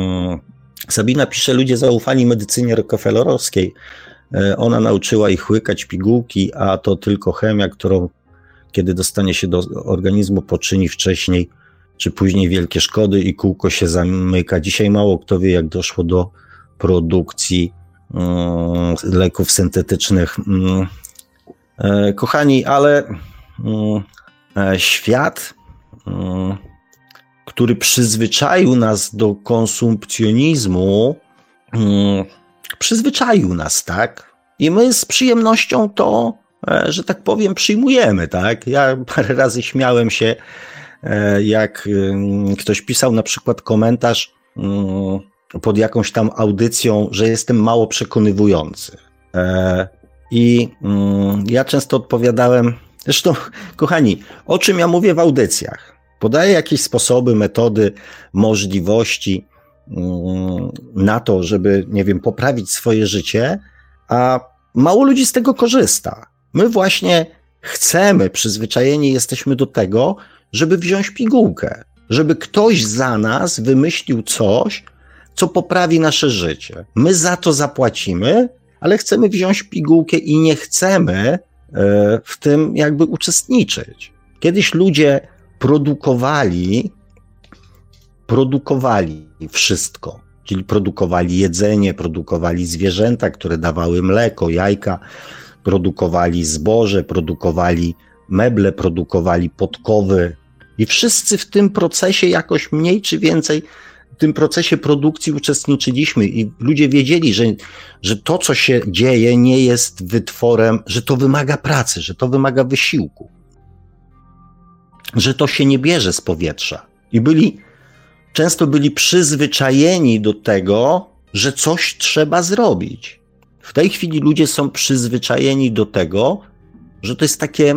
Sabina pisze, ludzie zaufali medycynie rockefellerowskiej, ona nauczyła ich łykać pigułki, a to tylko chemia, którą kiedy dostanie się do organizmu, poczyni wcześniej czy później wielkie szkody i kółko się zamyka. Dzisiaj mało kto wie, jak doszło do produkcji um, leków syntetycznych. Um, e, kochani, ale um, świat, który przyzwyczaił nas do konsumpcjonizmu, przyzwyczaił nas, tak? I my z przyjemnością to, e, że tak powiem, przyjmujemy, tak? Ja parę razy śmiałem się, e, jak mm, ktoś pisał na przykład komentarz mm, pod jakąś tam audycją, że jestem mało przekonywujący. E, I mm, ja często odpowiadałem, zresztą, kochani, o czym ja mówię w audycjach? Podaję jakieś sposoby, metody, możliwości, na to, żeby, nie wiem, poprawić swoje życie, a mało ludzi z tego korzysta. My właśnie chcemy, przyzwyczajeni jesteśmy do tego, żeby wziąć pigułkę, żeby ktoś za nas wymyślił coś, co poprawi nasze życie. My za to zapłacimy, ale chcemy wziąć pigułkę i nie chcemy e, w tym jakby uczestniczyć. Kiedyś ludzie produkowali produkowali wszystko. Czyli produkowali jedzenie, produkowali zwierzęta, które dawały mleko, jajka, produkowali zboże, produkowali meble, produkowali podkowy. I wszyscy w tym procesie jakoś mniej czy więcej tym procesie produkcji uczestniczyliśmy i ludzie wiedzieli, że, że to, co się dzieje, nie jest wytworem, że to wymaga pracy, że to wymaga wysiłku, że to się nie bierze z powietrza. I byli, często byli przyzwyczajeni do tego, że coś trzeba zrobić. W tej chwili ludzie są przyzwyczajeni do tego, że to jest takie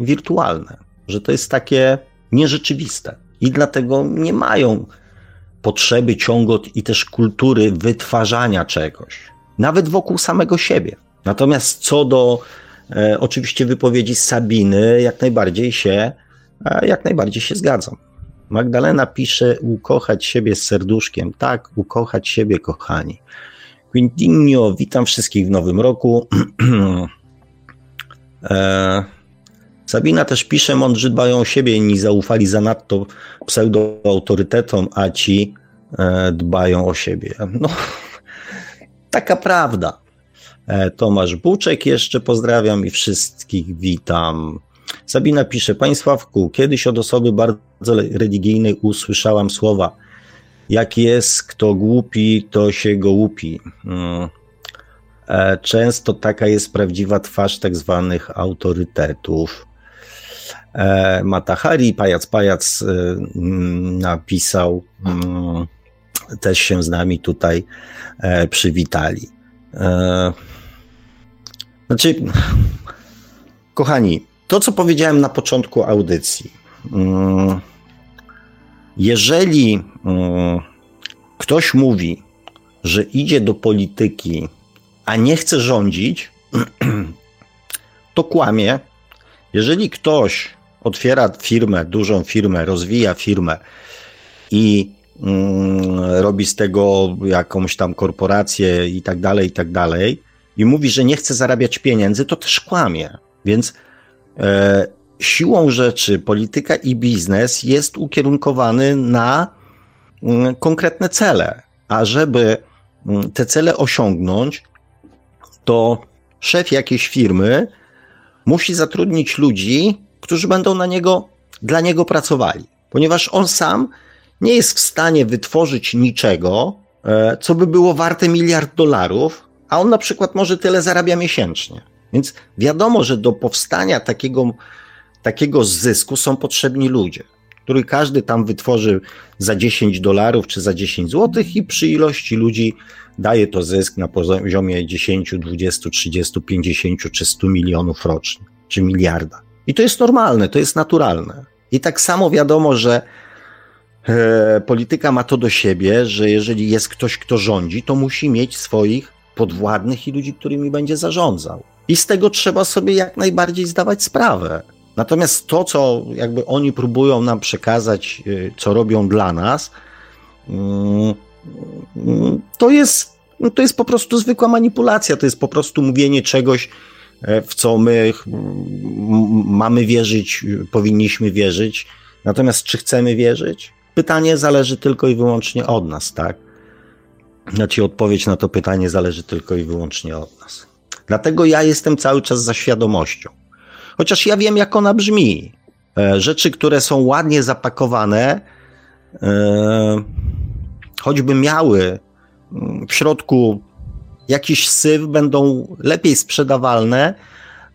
wirtualne, że to jest takie nierzeczywiste. I dlatego nie mają potrzeby ciągot i też kultury wytwarzania czegoś, nawet wokół samego siebie. Natomiast co do e, oczywiście wypowiedzi Sabiny, jak najbardziej się, e, jak najbardziej się zgadzam. Magdalena pisze ukochać siebie z serduszkiem. Tak, ukochać siebie, kochani. Quintinio, witam wszystkich w nowym roku. e, Sabina też pisze, mądrzy dbają o siebie, inni zaufali zanadto pseudoautorytetom, a ci e, dbają o siebie. No, taka prawda. E, Tomasz Buczek jeszcze pozdrawiam i wszystkich witam. Sabina pisze, Państwawku, kiedyś od osoby bardzo religijnej usłyszałam słowa, jak jest kto głupi, to się go łupi. Mm. E, często taka jest prawdziwa twarz tak zwanych autorytetów. E, Matahari, pajac, pajac e, napisał, mm, też się z nami tutaj przywitali. Znaczy, kochani, to co powiedziałem na początku audycji. Mm, jeżeli mm, ktoś mówi, że idzie do polityki, a nie chce rządzić, to kłamie. Jeżeli ktoś otwiera firmę, dużą firmę, rozwija firmę i mm, robi z tego jakąś tam korporację i tak dalej, i tak dalej, i mówi, że nie chce zarabiać pieniędzy, to też kłamie. Więc siłą rzeczy polityka i biznes jest ukierunkowany na mm, konkretne cele. A żeby mm, te cele osiągnąć, to szef jakiejś firmy musi zatrudnić ludzi, którzy będą na niego, dla niego pracowali, ponieważ on sam nie jest w stanie wytworzyć niczego, e, co by było warte miliard dolarów, a on na przykład może tyle zarabia miesięcznie. Więc wiadomo, że do powstania takiego, takiego zysku są potrzebni ludzie, który każdy tam wytworzy za 10 dolarów czy za 10 złotych i przy ilości ludzi daje to zysk na poziomie 10, 20, 30, 50 czy 100 milionów rocznie, czy miliarda. I to jest normalne, to jest naturalne. I tak samo wiadomo, że e, polityka ma to do siebie, że jeżeli jest ktoś, kto rządzi, to musi mieć swoich podwładnych i ludzi, którymi będzie zarządzał. I z tego trzeba sobie jak najbardziej zdawać sprawę. Natomiast to, co jakby oni próbują nam przekazać, e, co robią dla nas, mm, mm, to jest, to jest po prostu zwykła manipulacja, to jest po prostu mówienie czegoś, E, w co my mamy wierzyć, powinniśmy wierzyć. Natomiast czy chcemy wierzyć? Pytanie zależy tylko i wyłącznie od nas, tak? Znaczy, odpowiedź na to pytanie zależy tylko i wyłącznie od nas. Dlatego ja jestem cały czas za świadomością. Chociaż ja wiem, jak ona brzmi. E, rzeczy, które są ładnie zapakowane, e, choćby miały w środku jakiś syf będą lepiej sprzedawalne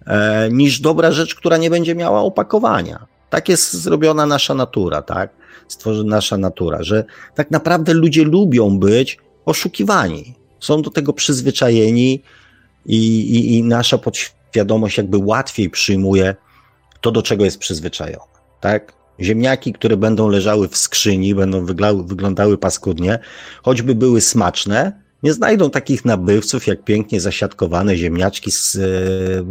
e, niż dobra rzecz, która nie będzie miała opakowania. Tak jest zrobiona nasza natura, tak? Stworzy nasza natura, że tak naprawdę ludzie lubią być oszukiwani. Są do tego przyzwyczajeni i, i, i nasza podświadomość jakby łatwiej przyjmuje to, do czego jest przyzwyczajona, tak? Ziemniaki, które będą leżały w skrzyni, będą wyglądały paskudnie, choćby były smaczne, nie znajdą takich nabywców jak pięknie zasiadkowane ziemniaczki z e,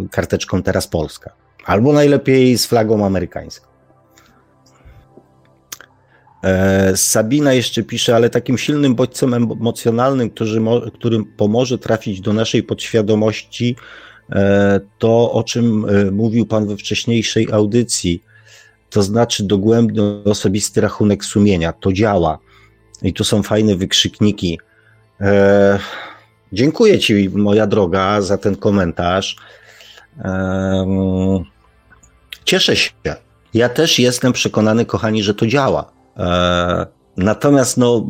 karteczką Teraz Polska. Albo najlepiej z flagą amerykańską. E, Sabina jeszcze pisze, ale takim silnym bodźcem emocjonalnym, który, którym pomoże trafić do naszej podświadomości, e, to o czym mówił Pan we wcześniejszej audycji, to znaczy dogłębny osobisty rachunek sumienia. To działa. I tu są fajne wykrzykniki. E, dziękuję Ci, moja droga, za ten komentarz. E, cieszę się. Ja też jestem przekonany, kochani, że to działa. E, natomiast, no,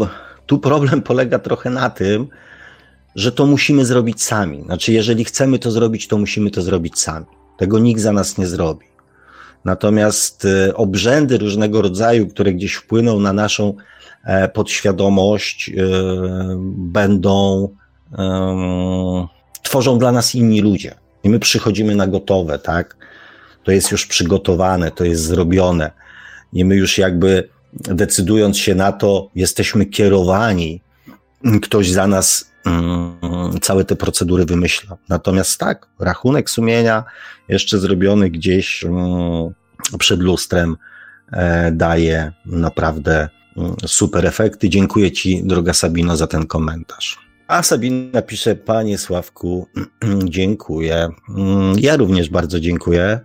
Tu problem polega trochę na tym, że to musimy zrobić sami. Znaczy, jeżeli chcemy to zrobić, to musimy to zrobić sami. Tego nikt za nas nie zrobi. Natomiast e, obrzędy różnego rodzaju, które gdzieś wpłyną na naszą e, podświadomość, będą, tworzą dla nas inni ludzie. I my przychodzimy na gotowe, tak? To jest już przygotowane, to jest zrobione. I my już jakby decydując się na to, jesteśmy kierowani. Ktoś za nas mm, całe te procedury wymyśla. Natomiast tak, rachunek sumienia jeszcze zrobiony gdzieś mm, przed lustrem e, daje naprawdę mm, super efekty. Dziękuję Ci, droga Sabino, za ten komentarz. A Sabina pisze, Panie Sławku, dziękuję. Ja również bardzo dziękuję.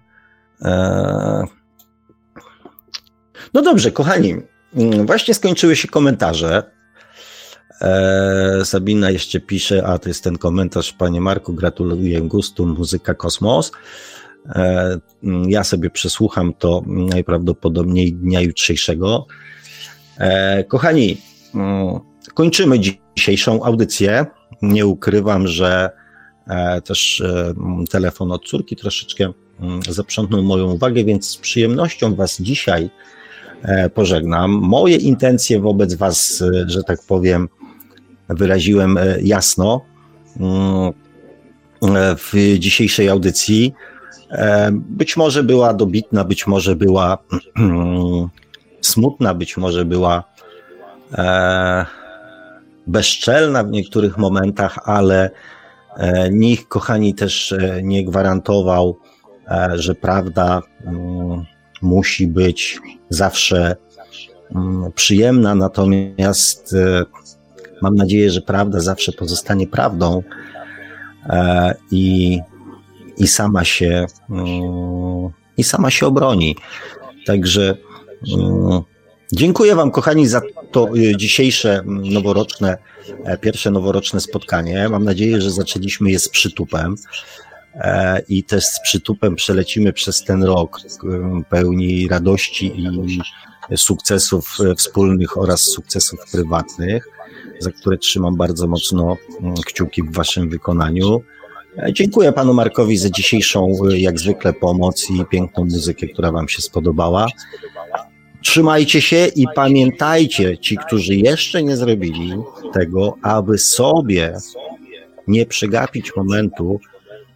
E, no dobrze, kochani, właśnie skończyły się komentarze. E, Sabina jeszcze pisze, a to jest ten komentarz, Panie Marku, gratuluję gustu, muzyka Kosmos. E, ja sobie przesłucham to najprawdopodobniej dnia jutrzejszego. Kochani, kończymy dzisiejszą audycję. Nie ukrywam, że też telefon od córki troszeczkę Mm, zaprzątnął moją uwagę, więc z przyjemnością Was dzisiaj e, pożegnam. Moje intencje wobec Was, e, że tak powiem, wyraziłem e, jasno mm, w dzisiejszej audycji. Być może była dobitna, być może była smutna, być może była bezczelna w niektórych momentach, ale nikt, kochani, też nie gwarantował E, że prawda mm, musi być zawsze mm, przyjemna, natomiast e, mam nadzieję, że prawda zawsze pozostanie prawdą e, i, i sama się mm, i sama się obroni. Także dziękuję Wam, kochani, za to dzisiejsze noworoczne, pierwsze noworoczne spotkanie. Mam nadzieję, że zaczęliśmy je z przytupem. E, i też z przytupem przelecimy przez ten rok pełni radości i sukcesów wspólnych oraz sukcesów prywatnych, za które trzymam bardzo mocno kciuki w Waszym wykonaniu. E, dziękuję Panu Markowi za dzisiejszą, jak zwykle, pomoc i piękną muzykę, która Wam się spodobała. Trzymajcie się i pamiętajcie, ci, którzy jeszcze nie zrobili tego, aby sobie nie przegapić momentu,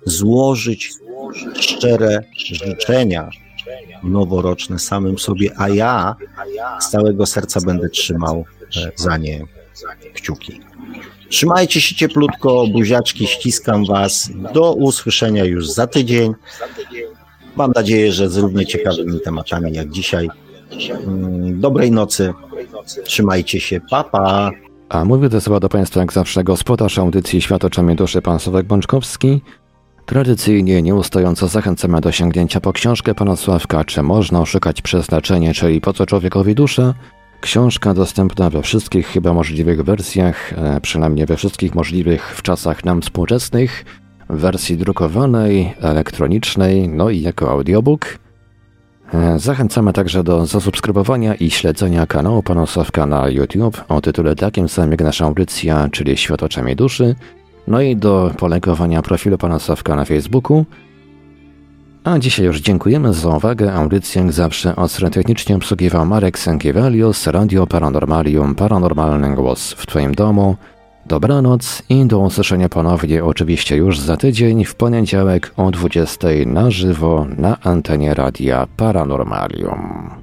złożyć szczere życzenia noworoczne samym sobie, a ja z całego serca będę trzymał e, za nie kciuki. Trzymajcie się cieplutko, buziaczki, ściskam Was. Do usłyszenia już za tydzień. Mam nadzieję, że z równie ciekawymi tematami jak dzisiaj. Mm, dobrej nocy. Trzymajcie się. Pa, pa. A mówię to słowa do Państwa jak zawsze gospodarz audycji Świat oczami duszy, pan Sławek Bączkowski. Tradycyjnie nieustająco zachęcamy do sięgnięcia po książkę pana Sławka Czy można oszukać przeznaczenie, czyli po co człowiekowi dusza? Książka dostępna we wszystkich chyba możliwych wersjach, e, przynajmniej we wszystkich możliwych w czasach nam współczesnych, w wersji drukowanej, elektronicznej, no i jako audiobook. E, zachęcamy także do zasubskrybowania i śledzenia kanału Pana Sławka na YouTube o tytule takim samym jak nasza audycja, czyli Świat oczami duszy – no i do polegowania profilu pana Sławka na Facebooku. A dzisiaj już dziękujemy za uwagę. Audycję jak zawsze ostro technicznie obsługiwał Marek Sękiewelius, Radio Paranormalium, Paranormalny Głos w Twoim domu. Dobranoc i do usłyszenia ponownie oczywiście już za tydzień w poniedziałek o 20 na żywo na antenie Radia Paranormalium.